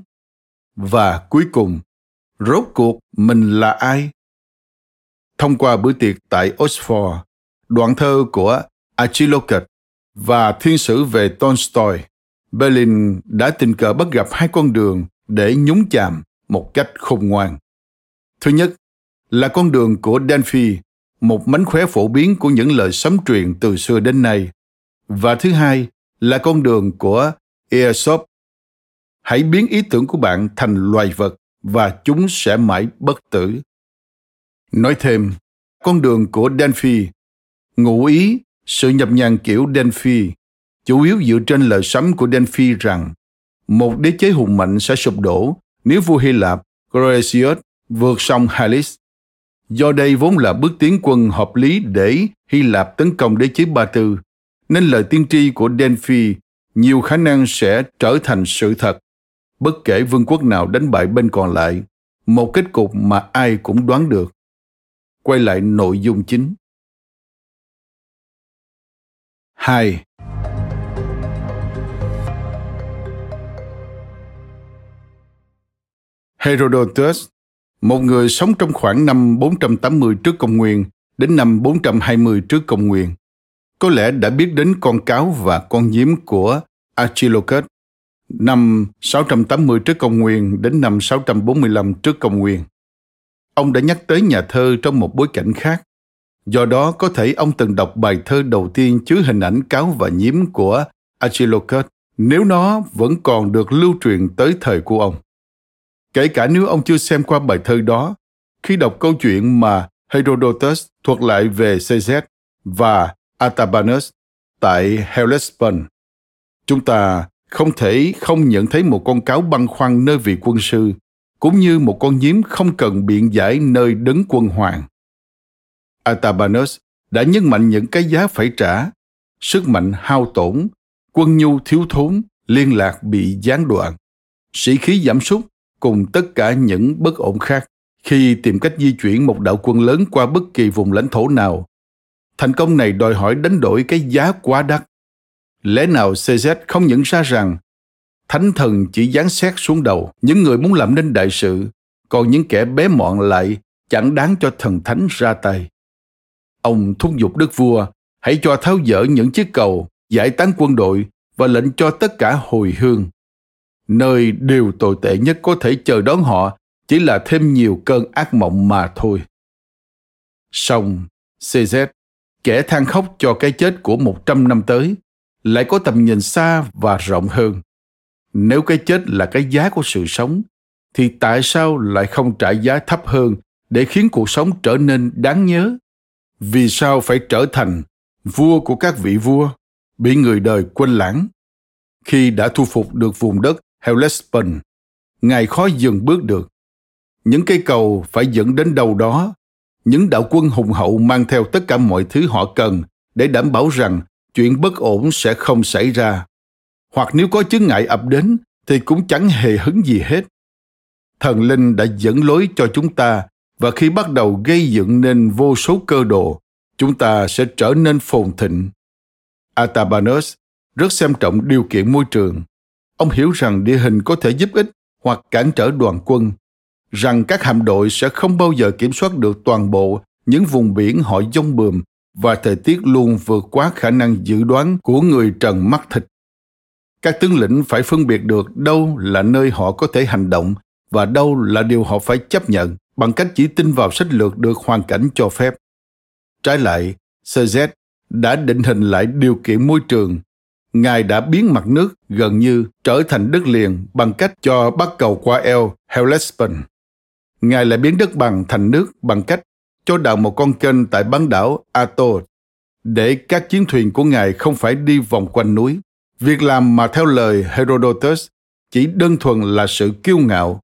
Và cuối cùng, rốt cuộc mình là ai? Thông qua bữa tiệc tại oxford, đoạn thơ của Achillocut và thiên sử về Tolstoy, Berlin đã tình cờ bắt gặp hai con đường để nhúng chàm một cách khôn ngoan. Thứ nhất là con đường của Delphi, một mánh khóe phổ biến của những lời sấm truyền từ xưa đến nay. Và thứ hai là con đường của Aesop. Hãy biến ý tưởng của bạn thành loài vật và chúng sẽ mãi bất tử. Nói thêm, con đường của Delphi, ngụ ý sự nhập nhằng kiểu Delphi, chủ yếu dựa trên lời sấm của Delphi rằng một đế chế hùng mạnh sẽ sụp đổ nếu vua Hy Lạp Croesus vượt sông Halys. Do đây vốn là bước tiến quân hợp lý để Hy Lạp tấn công đế chế Ba Tư nên lời tiên tri của Delphi nhiều khả năng sẽ trở thành sự thật, bất kể vương quốc nào đánh bại bên còn lại, một kết cục mà ai cũng đoán được. Quay lại nội dung chính. 2. Herodotus, một người sống trong khoảng năm 480 trước công nguyên đến năm 420 trước công nguyên, có lẽ đã biết đến con cáo và con nhím của Archilochus năm 680 trước công nguyên đến năm 645 trước công nguyên. Ông đã nhắc tới nhà thơ trong một bối cảnh khác. Do đó có thể ông từng đọc bài thơ đầu tiên chứa hình ảnh cáo và nhím của Archilochus nếu nó vẫn còn được lưu truyền tới thời của ông. Kể cả nếu ông chưa xem qua bài thơ đó, khi đọc câu chuyện mà Herodotus thuật lại về CZ và Atabanus tại Hellespont. Chúng ta không thể không nhận thấy một con cáo băn khoăn nơi vị quân sư, cũng như một con nhím không cần biện giải nơi đấng quân hoàng. Atabanus đã nhấn mạnh những cái giá phải trả, sức mạnh hao tổn, quân nhu thiếu thốn, liên lạc bị gián đoạn, sĩ khí giảm sút cùng tất cả những bất ổn khác khi tìm cách di chuyển một đạo quân lớn qua bất kỳ vùng lãnh thổ nào. Thành công này đòi hỏi đánh đổi cái giá quá đắt. Lẽ nào CZ không nhận ra rằng thánh thần chỉ giáng xét xuống đầu những người muốn làm nên đại sự, còn những kẻ bé mọn lại chẳng đáng cho thần thánh ra tay. Ông thúc giục đức vua hãy cho tháo dỡ những chiếc cầu, giải tán quân đội và lệnh cho tất cả hồi hương. Nơi điều tồi tệ nhất có thể chờ đón họ chỉ là thêm nhiều cơn ác mộng mà thôi. Song, CZ, kẻ than khóc cho cái chết của 100 năm tới, lại có tầm nhìn xa và rộng hơn. Nếu cái chết là cái giá của sự sống, thì tại sao lại không trả giá thấp hơn để khiến cuộc sống trở nên đáng nhớ? Vì sao phải trở thành vua của các vị vua, bị người đời quên lãng? Khi đã thu phục được vùng đất Hellespont, Ngài khó dừng bước được. Những cây cầu phải dẫn đến đâu đó. Những đạo quân hùng hậu mang theo tất cả mọi thứ họ cần để đảm bảo rằng chuyện bất ổn sẽ không xảy ra. Hoặc nếu có chướng ngại ập đến thì cũng chẳng hề hứng gì hết. Thần linh đã dẫn lối cho chúng ta và khi bắt đầu gây dựng nên vô số cơ đồ, chúng ta sẽ trở nên phồn thịnh. Atabanus rất xem trọng điều kiện môi trường. Ông hiểu rằng địa hình có thể giúp ích hoặc cản trở đoàn quân, rằng các hạm đội sẽ không bao giờ kiểm soát được toàn bộ những vùng biển họ dông bườm và thời tiết luôn vượt quá khả năng dự đoán của người trần mắt thịt. Các tướng lĩnh phải phân biệt được đâu là nơi họ có thể hành động và đâu là điều họ phải chấp nhận bằng cách chỉ tin vào sách lược được hoàn cảnh cho phép. Trái lại, CZ đã định hình lại điều kiện môi trường. Ngài đã biến mặt nước gần như trở thành đất liền bằng cách cho bắt cầu qua eo Hellespont. Ngài lại biến đất bằng thành nước bằng cách cho đào một con kênh tại bán đảo Ato để các chiến thuyền của Ngài không phải đi vòng quanh núi. Việc làm mà theo lời Herodotus chỉ đơn thuần là sự kiêu ngạo.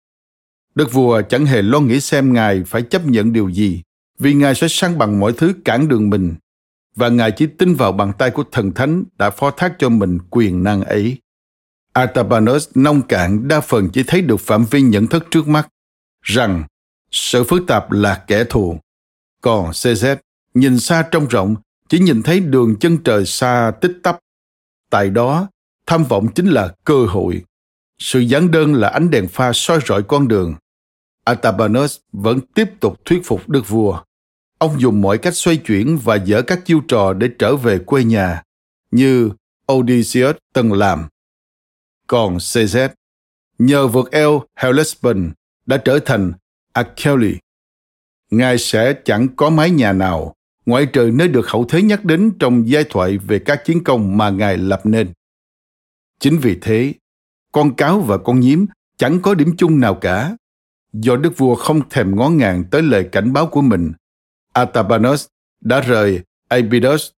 Đức vua chẳng hề lo nghĩ xem Ngài phải chấp nhận điều gì, vì Ngài sẽ săn bằng mọi thứ cản đường mình, và Ngài chỉ tin vào bàn tay của thần thánh đã phó thác cho mình quyền năng ấy. Artabanus nông cạn đa phần chỉ thấy được phạm vi nhận thức trước mắt, rằng sự phức tạp là kẻ thù. Còn CZ nhìn xa trông rộng, chỉ nhìn thấy đường chân trời xa tích tắp. Tại đó, tham vọng chính là cơ hội. Sự giản đơn là ánh đèn pha soi rọi con đường. Atabanus vẫn tiếp tục thuyết phục đức vua. Ông dùng mọi cách xoay chuyển và dở các chiêu trò để trở về quê nhà, như Odysseus từng làm. Còn CZ, nhờ vượt eo Hellespont, đã trở thành Achilles. Ngài sẽ chẳng có mái nhà nào, ngoại trừ nơi được hậu thế nhắc đến trong giai thoại về các chiến công mà Ngài lập nên. Chính vì thế, con cáo và con nhím chẳng có điểm chung nào cả. Do đức vua không thèm ngó ngàng tới lời cảnh báo của mình, Atabanos đã rời Abydos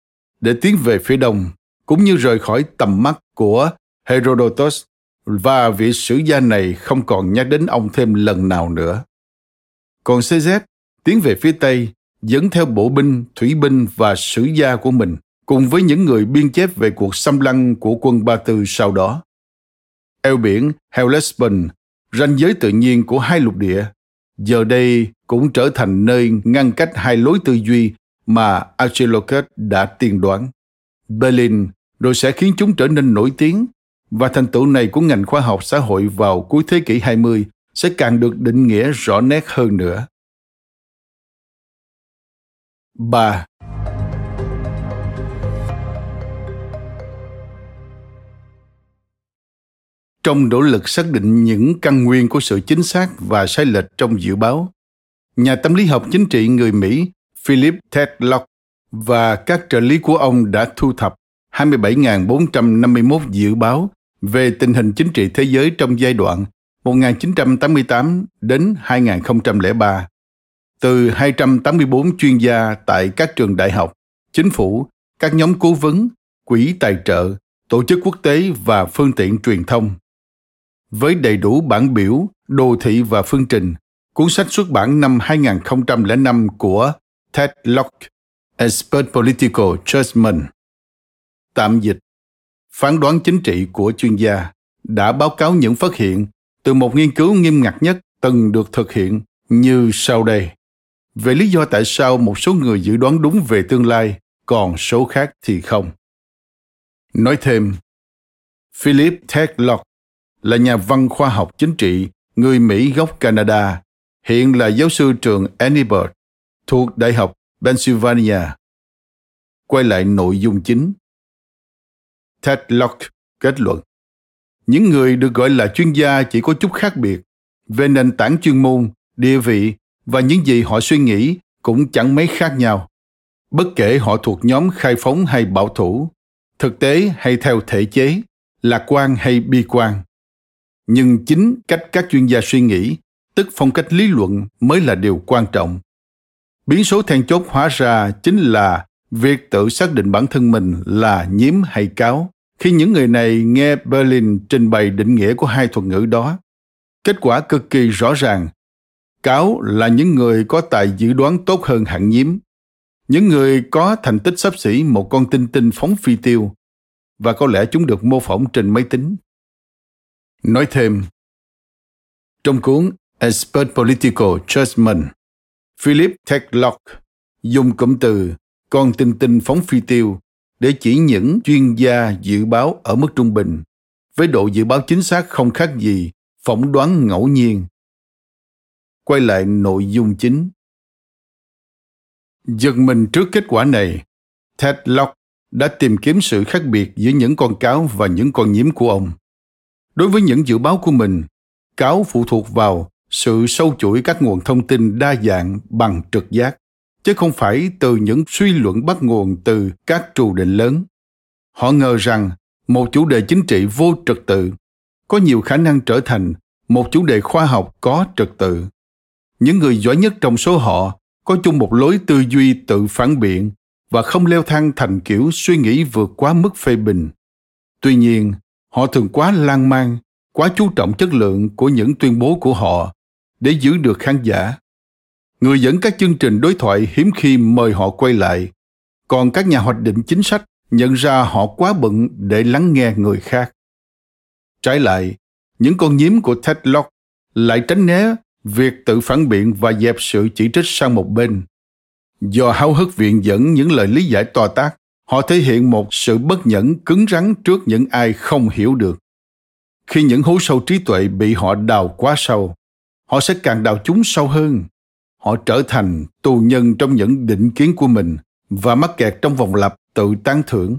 để tiến về phía đông, cũng như rời khỏi tầm mắt của Herodotus và vị sử gia này không còn nhắc đến ông thêm lần nào nữa. Còn CZ tiến về phía Tây, dẫn theo bộ binh, thủy binh và sử gia của mình, cùng với những người biên chép về cuộc xâm lăng của quân Ba Tư sau đó. Eo biển Hellespont, ranh giới tự nhiên của hai lục địa, giờ đây cũng trở thành nơi ngăn cách hai lối tư duy mà Archilochus đã tiên đoán. Berlin rồi sẽ khiến chúng trở nên nổi tiếng và thành tựu này của ngành khoa học xã hội vào cuối thế kỷ 20 sẽ càng được định nghĩa rõ nét hơn nữa. 3. Trong nỗ lực xác định những căn nguyên của sự chính xác và sai lệch trong dự báo, nhà tâm lý học chính trị người Mỹ Philip Tetlock và các trợ lý của ông đã thu thập 27.451 dự báo về tình hình chính trị thế giới trong giai đoạn 1988 đến 2003. từ 284 chuyên gia tại các trường đại học, chính phủ, các nhóm cố vấn, quỹ tài trợ, tổ chức quốc tế và phương tiện truyền thông. Với đầy đủ bản biểu, đồ thị và phương trình, cuốn sách xuất bản năm 2005 của Ted Locke, Expert Political Judgment. Tạm dịch, phán đoán chính trị của chuyên gia đã báo cáo những phát hiện từ một nghiên cứu nghiêm ngặt nhất từng được thực hiện như sau đây. Về lý do tại sao một số người dự đoán đúng về tương lai, còn số khác thì không. Nói thêm, Philip Ted Locke là nhà văn khoa học chính trị, người Mỹ gốc Canada, hiện là giáo sư trường Annibert thuộc Đại học Pennsylvania. Quay lại nội dung chính. Tedlock kết luận những người được gọi là chuyên gia chỉ có chút khác biệt về nền tảng chuyên môn địa vị và những gì họ suy nghĩ cũng chẳng mấy khác nhau bất kể họ thuộc nhóm khai phóng hay bảo thủ thực tế hay theo thể chế lạc quan hay bi quan nhưng chính cách các chuyên gia suy nghĩ, tức phong cách lý luận mới là điều quan trọng. Biến số then chốt hóa ra chính là việc tự xác định bản thân mình là nhiễm hay cáo. Khi những người này nghe berlin trình bày định nghĩa của hai thuật ngữ đó, kết quả cực kỳ rõ ràng. Cáo là những người có tài dự đoán tốt hơn hạng nhiễm. Những người có thành tích sắp xỉ một con tinh tinh phóng phi tiêu. Và có lẽ chúng được mô phỏng trên máy tính nói thêm. Trong cuốn expert political judgment, philip techlock dùng cụm từ con tinh tinh phóng phi tiêu để chỉ những chuyên gia dự báo ở mức trung bình, với độ dự báo chính xác không khác gì phỏng đoán ngẫu nhiên. Quay lại nội dung chính. Giật mình trước kết quả này ted locke đã tìm kiếm sự khác biệt giữa những con cáo và những con nhím của ông đối với những dự báo của mình, cáo phụ thuộc vào sự sâu chuỗi các nguồn thông tin đa dạng bằng trực giác, chứ không phải từ những suy luận bắt nguồn từ các trù định lớn. Họ ngờ rằng một chủ đề chính trị vô trật tự có nhiều khả năng trở thành một chủ đề khoa học có trật tự. Những người giỏi nhất trong số họ có chung một lối tư duy tự phản biện và không leo thang thành kiểu suy nghĩ vượt quá mức phê bình. Tuy nhiên họ thường quá lan man quá chú trọng chất lượng của những tuyên bố của họ để giữ được khán giả. Người dẫn các chương trình đối thoại hiếm khi mời họ quay lại. Còn các nhà hoạch định chính sách nhận ra họ quá bận để lắng nghe người khác. Trái lại, những con nhím của ted locke lại tránh né việc tự phản biện và dẹp sự chỉ trích sang một bên. Do háo hức viện dẫn những lời lý giải to tác họ thể hiện một sự bất nhẫn cứng rắn trước những ai không hiểu được. Khi những hố sâu trí tuệ bị họ đào quá sâu, họ sẽ càng đào chúng sâu hơn. Họ trở thành tù nhân trong những định kiến của mình và mắc kẹt trong vòng lặp tự tán thưởng.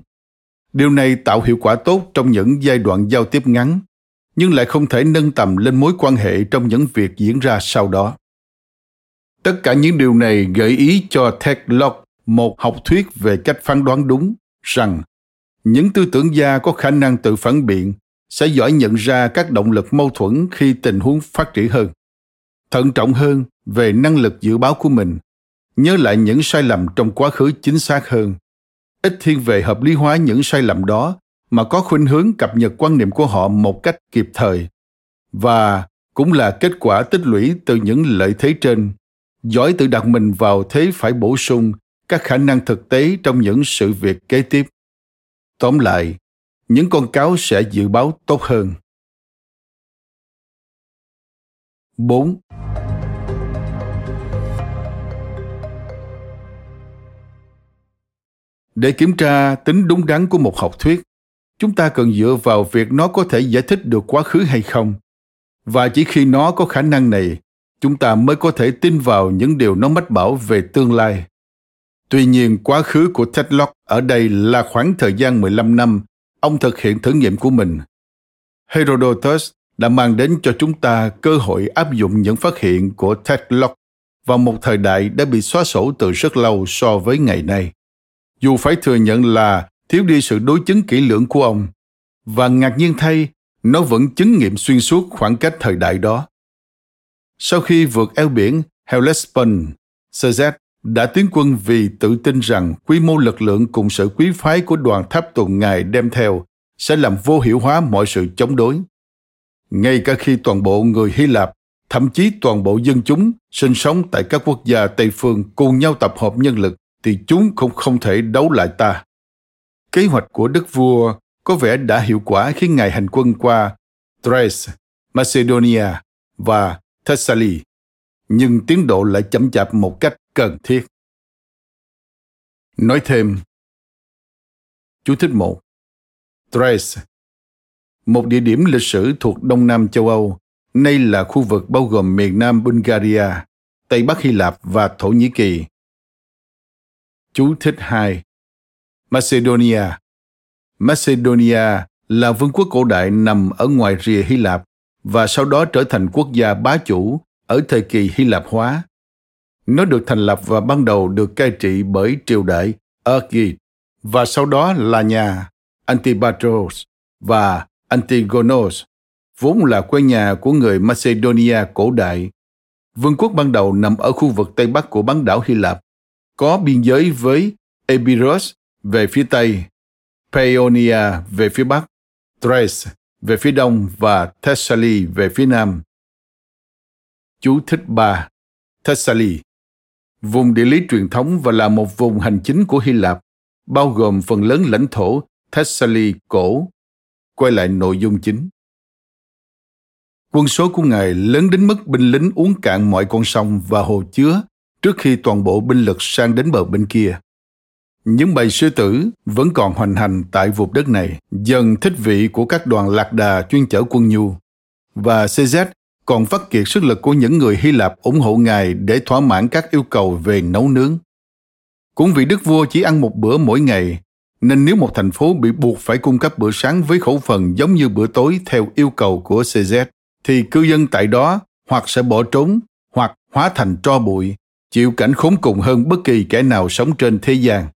Điều này tạo hiệu quả tốt trong những giai đoạn giao tiếp ngắn, nhưng lại không thể nâng tầm lên mối quan hệ trong những việc diễn ra sau đó. Tất cả những điều này gợi ý cho ted locke một học thuyết về cách phán đoán đúng, rằng những tư tưởng gia có khả năng tự phản biện sẽ giỏi nhận ra các động lực mâu thuẫn khi tình huống phát triển hơn. Thận trọng hơn về năng lực dự báo của mình, nhớ lại những sai lầm trong quá khứ chính xác hơn. Ít thiên về hợp lý hóa những sai lầm đó mà có khuynh hướng cập nhật quan niệm của họ một cách kịp thời. Và cũng là kết quả tích lũy từ những lợi thế trên, giỏi tự đặt mình vào thế phải bổ sung các khả năng thực tế trong những sự việc kế tiếp tóm lại những con cáo sẽ dự báo tốt hơn 4. Để kiểm tra tính đúng đắn của một học thuyết, chúng ta cần dựa vào việc nó có thể giải thích được quá khứ hay không. Và chỉ khi nó có khả năng này, chúng ta mới có thể tin vào những điều nó mách bảo về tương lai. Tuy nhiên, quá khứ của Ted Locke ở đây là khoảng thời gian 15 năm ông thực hiện thử nghiệm của mình. Herodotus đã mang đến cho chúng ta cơ hội áp dụng những phát hiện của Ted Locke vào một thời đại đã bị xóa sổ từ rất lâu so với ngày nay. Dù phải thừa nhận là thiếu đi sự đối chứng kỹ lưỡng của ông, và ngạc nhiên thay, nó vẫn chứng nghiệm xuyên suốt khoảng cách thời đại đó. Sau khi vượt eo biển Hellespont Caesar đã tiến quân vì tự tin rằng quy mô lực lượng cùng sự quý phái của đoàn tháp tùng ngài đem theo sẽ làm vô hiệu hóa mọi sự chống đối. Ngay cả khi toàn bộ người Hy Lạp, thậm chí toàn bộ dân chúng sinh sống tại các quốc gia Tây phương cùng nhau tập hợp nhân lực thì chúng cũng không thể đấu lại ta. Kế hoạch của đức vua có vẻ đã hiệu quả khi ngài hành quân qua Thrace, Macedonia và Thessaly, nhưng tiến độ lại chậm chạp một cách cần thiết. Nói thêm, chú thích một Thrace, một địa điểm lịch sử thuộc Đông Nam châu Âu, nay là khu vực bao gồm miền Nam Bulgaria, Tây Bắc Hy Lạp và Thổ Nhĩ Kỳ. Chú thích 2 Macedonia Macedonia là vương quốc cổ đại nằm ở ngoài rìa Hy Lạp và sau đó trở thành quốc gia bá chủ ở thời kỳ Hy Lạp hóa. Nó được thành lập và ban đầu được cai trị bởi triều đại Archid và sau đó là nhà Antipatros và Antigonos, vốn là quê nhà của người Macedonia cổ đại. Vương quốc ban đầu nằm ở khu vực Tây Bắc của bán đảo Hy Lạp, có biên giới với Epirus về phía Tây, Paeonia về phía Bắc, Thrace về phía Đông và Thessaly về phía Nam. Chú thích 3. Thessaly Vùng địa lý truyền thống và là một vùng hành chính của Hy Lạp, bao gồm phần lớn lãnh thổ Thessaly cổ. Quay lại nội dung chính. Quân số của Ngài lớn đến mức binh lính uống cạn mọi con sông và hồ chứa trước khi toàn bộ binh lực sang đến bờ bên kia. Những bầy sư tử vẫn còn hoành hành tại vùng đất này, dần thích vị của các đoàn lạc đà chuyên chở quân nhu. Và CZ còn phát kiệt sức lực của những người Hy Lạp ủng hộ Ngài để thỏa mãn các yêu cầu về nấu nướng. Cũng vì đức vua chỉ ăn một bữa mỗi ngày, nên nếu một thành phố bị buộc phải cung cấp bữa sáng với khẩu phần giống như bữa tối theo yêu cầu của CZ, thì cư dân tại đó hoặc sẽ bỏ trốn hoặc hóa thành tro bụi, chịu cảnh khốn cùng hơn bất kỳ kẻ nào sống trên thế gian.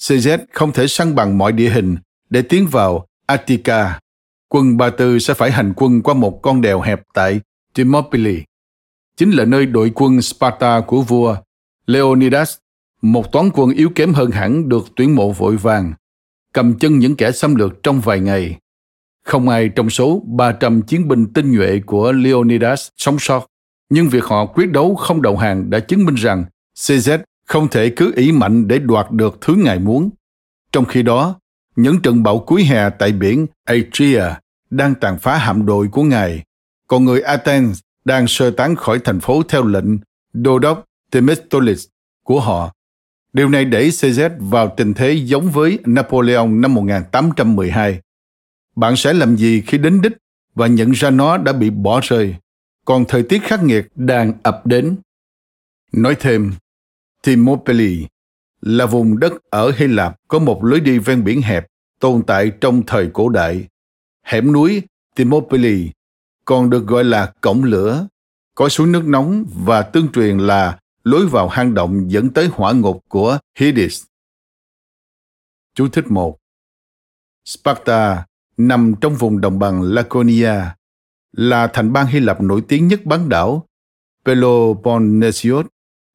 CZ không thể săn bằng mọi địa hình để tiến vào Attica. Quân Ba Tư sẽ phải hành quân qua một con đèo hẹp tại Thermopylae, chính là nơi đội quân Sparta của vua Leonidas, một toán quân yếu kém hơn hẳn được tuyển mộ vội vàng, cầm chân những kẻ xâm lược trong vài ngày. Không ai trong số 300 chiến binh tinh nhuệ của Leonidas sống sót, nhưng việc họ quyết đấu không đầu hàng đã chứng minh rằng CZ không thể cứ ý mạnh để đoạt được thứ ngài muốn. Trong khi đó, những trận bão cuối hè tại biển Adria đang tàn phá hạm đội của ngài, còn người Athens đang sơ tán khỏi thành phố theo lệnh đô đốc Themistocles của họ. Điều này đẩy CZ vào tình thế giống với Napoleon năm 1812. Bạn sẽ làm gì khi đến đích và nhận ra nó đã bị bỏ rơi, còn thời tiết khắc nghiệt đang ập đến? Nói thêm, Thermopylae là vùng đất ở Hy Lạp có một lối đi ven biển hẹp tồn tại trong thời cổ đại. Hẻm núi Thermopylae còn được gọi là cổng lửa, có suối nước nóng và tương truyền là lối vào hang động dẫn tới hỏa ngục của Hades. Chú thích 1 Sparta nằm trong vùng đồng bằng Laconia, là thành bang Hy Lạp nổi tiếng nhất bán đảo Peloponnesios,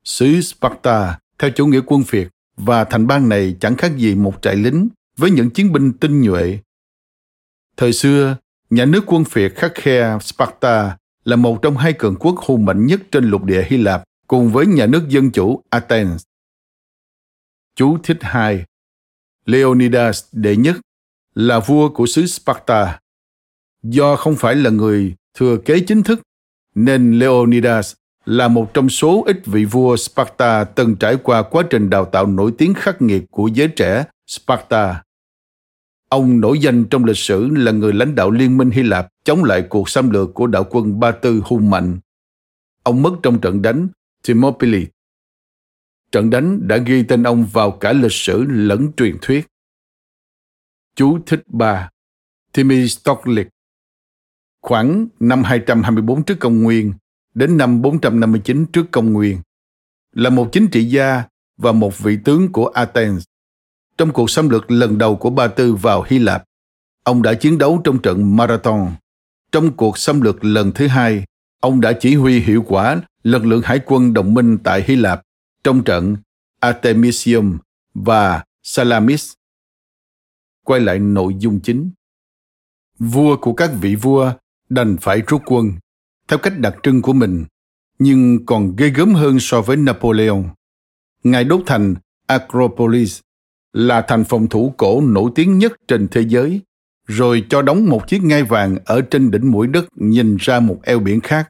xứ Sparta theo chủ nghĩa quân Việt và thành bang này chẳng khác gì một trại lính với những chiến binh tinh nhuệ. Thời xưa, nhà nước quân phiệt khắc khe Sparta là một trong hai cường quốc hùng mạnh nhất trên lục địa Hy Lạp cùng với nhà nước dân chủ Athens. Chú thích 2 Leonidas đệ nhất là vua của xứ Sparta. Do không phải là người thừa kế chính thức, nên Leonidas là một trong số ít vị vua Sparta từng trải qua quá trình đào tạo nổi tiếng khắc nghiệt của giới trẻ Sparta. Ông nổi danh trong lịch sử là người lãnh đạo liên minh Hy Lạp chống lại cuộc xâm lược của đạo quân Ba Tư hung mạnh. Ông mất trong trận đánh Thermopylae. Trận đánh đã ghi tên ông vào cả lịch sử lẫn truyền thuyết. Chú thích ba: Themistocles Khoảng năm 224 trước công nguyên, đến năm 459 trước công nguyên, là một chính trị gia và một vị tướng của Athens. Trong cuộc xâm lược lần đầu của Ba Tư vào Hy Lạp, ông đã chiến đấu trong trận Marathon. Trong cuộc xâm lược lần thứ hai, Ông đã chỉ huy hiệu quả lực lượng hải quân đồng minh tại Hy Lạp trong trận Artemisium và Salamis. Quay lại nội dung chính. Vua của các vị vua đành phải rút quân theo cách đặc trưng của mình, nhưng còn ghê gớm hơn so với Napoleon. Ngài đốt thành Acropolis là thành phòng thủ cổ nổi tiếng nhất trên thế giới, rồi cho đóng một chiếc ngai vàng ở trên đỉnh mũi đất nhìn ra một eo biển khác.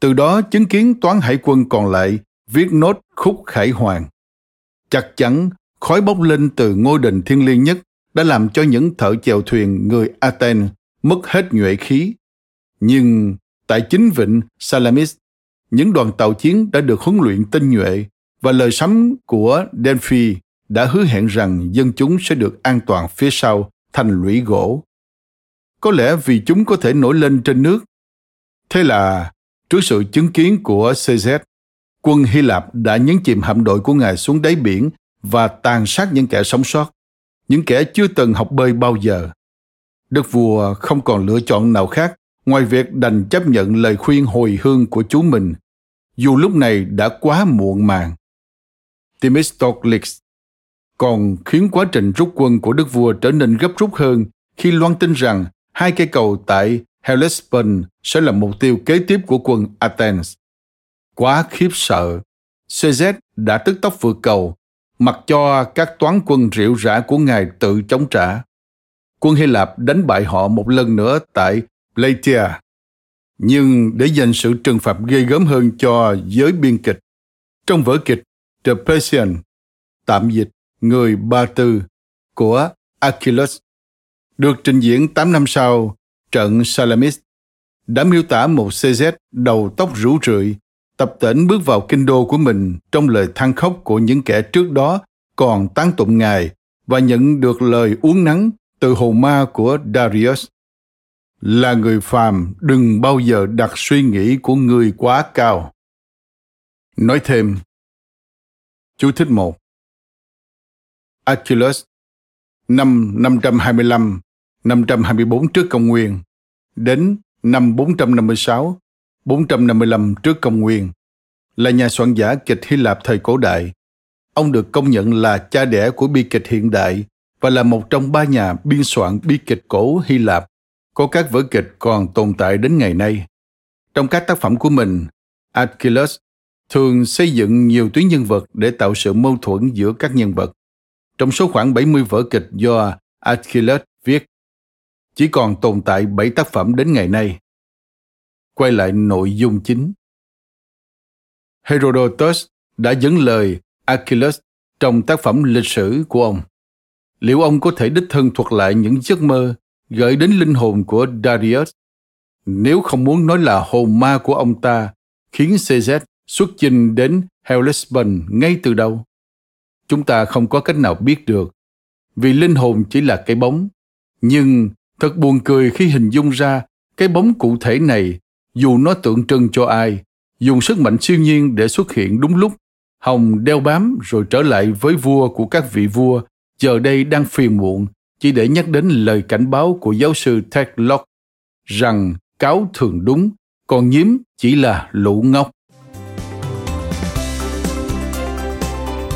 Từ đó chứng kiến toán hải quân còn lại viết nốt khúc khải hoàng. Chắc chắn khói bốc lên từ ngôi đình thiên liêng nhất đã làm cho những thợ chèo thuyền người Athens mất hết nhuệ khí. Nhưng tại chính vịnh Salamis, những đoàn tàu chiến đã được huấn luyện tinh nhuệ và lời sấm của Delphi đã hứa hẹn rằng dân chúng sẽ được an toàn phía sau thành lũy gỗ. Có lẽ vì chúng có thể nổi lên trên nước. Thế là, trước sự chứng kiến của CZ, quân Hy Lạp đã nhấn chìm hạm đội của ngài xuống đáy biển và tàn sát những kẻ sống sót, những kẻ chưa từng học bơi bao giờ. Đức vua không còn lựa chọn nào khác ngoài việc đành chấp nhận lời khuyên hồi hương của chú mình, dù lúc này đã quá muộn màng. Themistocles còn khiến quá trình rút quân của đức vua trở nên gấp rút hơn khi loan tin rằng hai cây cầu tại Hellespont sẽ là mục tiêu kế tiếp của quân Athens. Quá khiếp sợ, CZ đã tức tốc vượt cầu, mặc cho các toán quân rượu rã của ngài tự chống trả. Quân Hy Lạp đánh bại họ một lần nữa tại Plataea. Nhưng để dành sự trừng phạt ghê gớm hơn cho giới biên kịch, trong vở kịch The Persian, tạm dịch Người Ba Tư của Achilles, được trình diễn 8 năm sau trận Salamis, đã miêu tả một CZ đầu tóc rủ rượi, tập tễnh bước vào kinh đô của mình trong lời than khóc của những kẻ trước đó còn tán tụng ngài và nhận được lời uống nắng từ hồn ma của Darius. Là người phàm đừng bao giờ đặt suy nghĩ của người quá cao. Nói thêm, Chú thích một Achilles năm 525, 524 trước công nguyên đến năm 456, 455 trước công nguyên là nhà soạn giả kịch Hy Lạp thời cổ đại. Ông được công nhận là cha đẻ của bi kịch hiện đại và là một trong ba nhà biên soạn bi kịch cổ Hy Lạp có các vở kịch còn tồn tại đến ngày nay. Trong các tác phẩm của mình, Achilles thường xây dựng nhiều tuyến nhân vật để tạo sự mâu thuẫn giữa các nhân vật. Trong số khoảng 70 vở kịch do Achilles viết, chỉ còn tồn tại 7 tác phẩm đến ngày nay. Quay lại nội dung chính. Herodotus đã dẫn lời Achilles trong tác phẩm lịch sử của ông. Liệu ông có thể đích thân thuật lại những giấc mơ gợi đến linh hồn của Darius? Nếu không muốn nói là hồn ma của ông ta khiến CZ xuất chinh đến Hellespont ngay từ đầu? Chúng ta không có cách nào biết được, vì linh hồn chỉ là cái bóng. Nhưng thật buồn cười khi hình dung ra cái bóng cụ thể này, dù nó tượng trưng cho ai, dùng sức mạnh siêu nhiên để xuất hiện đúng lúc, hồng đeo bám rồi trở lại với vua của các vị vua, giờ đây đang phiền muộn, chỉ để nhắc đến lời cảnh báo của giáo sư Ted Locke rằng cáo thường đúng, còn nhím chỉ là lũ ngốc.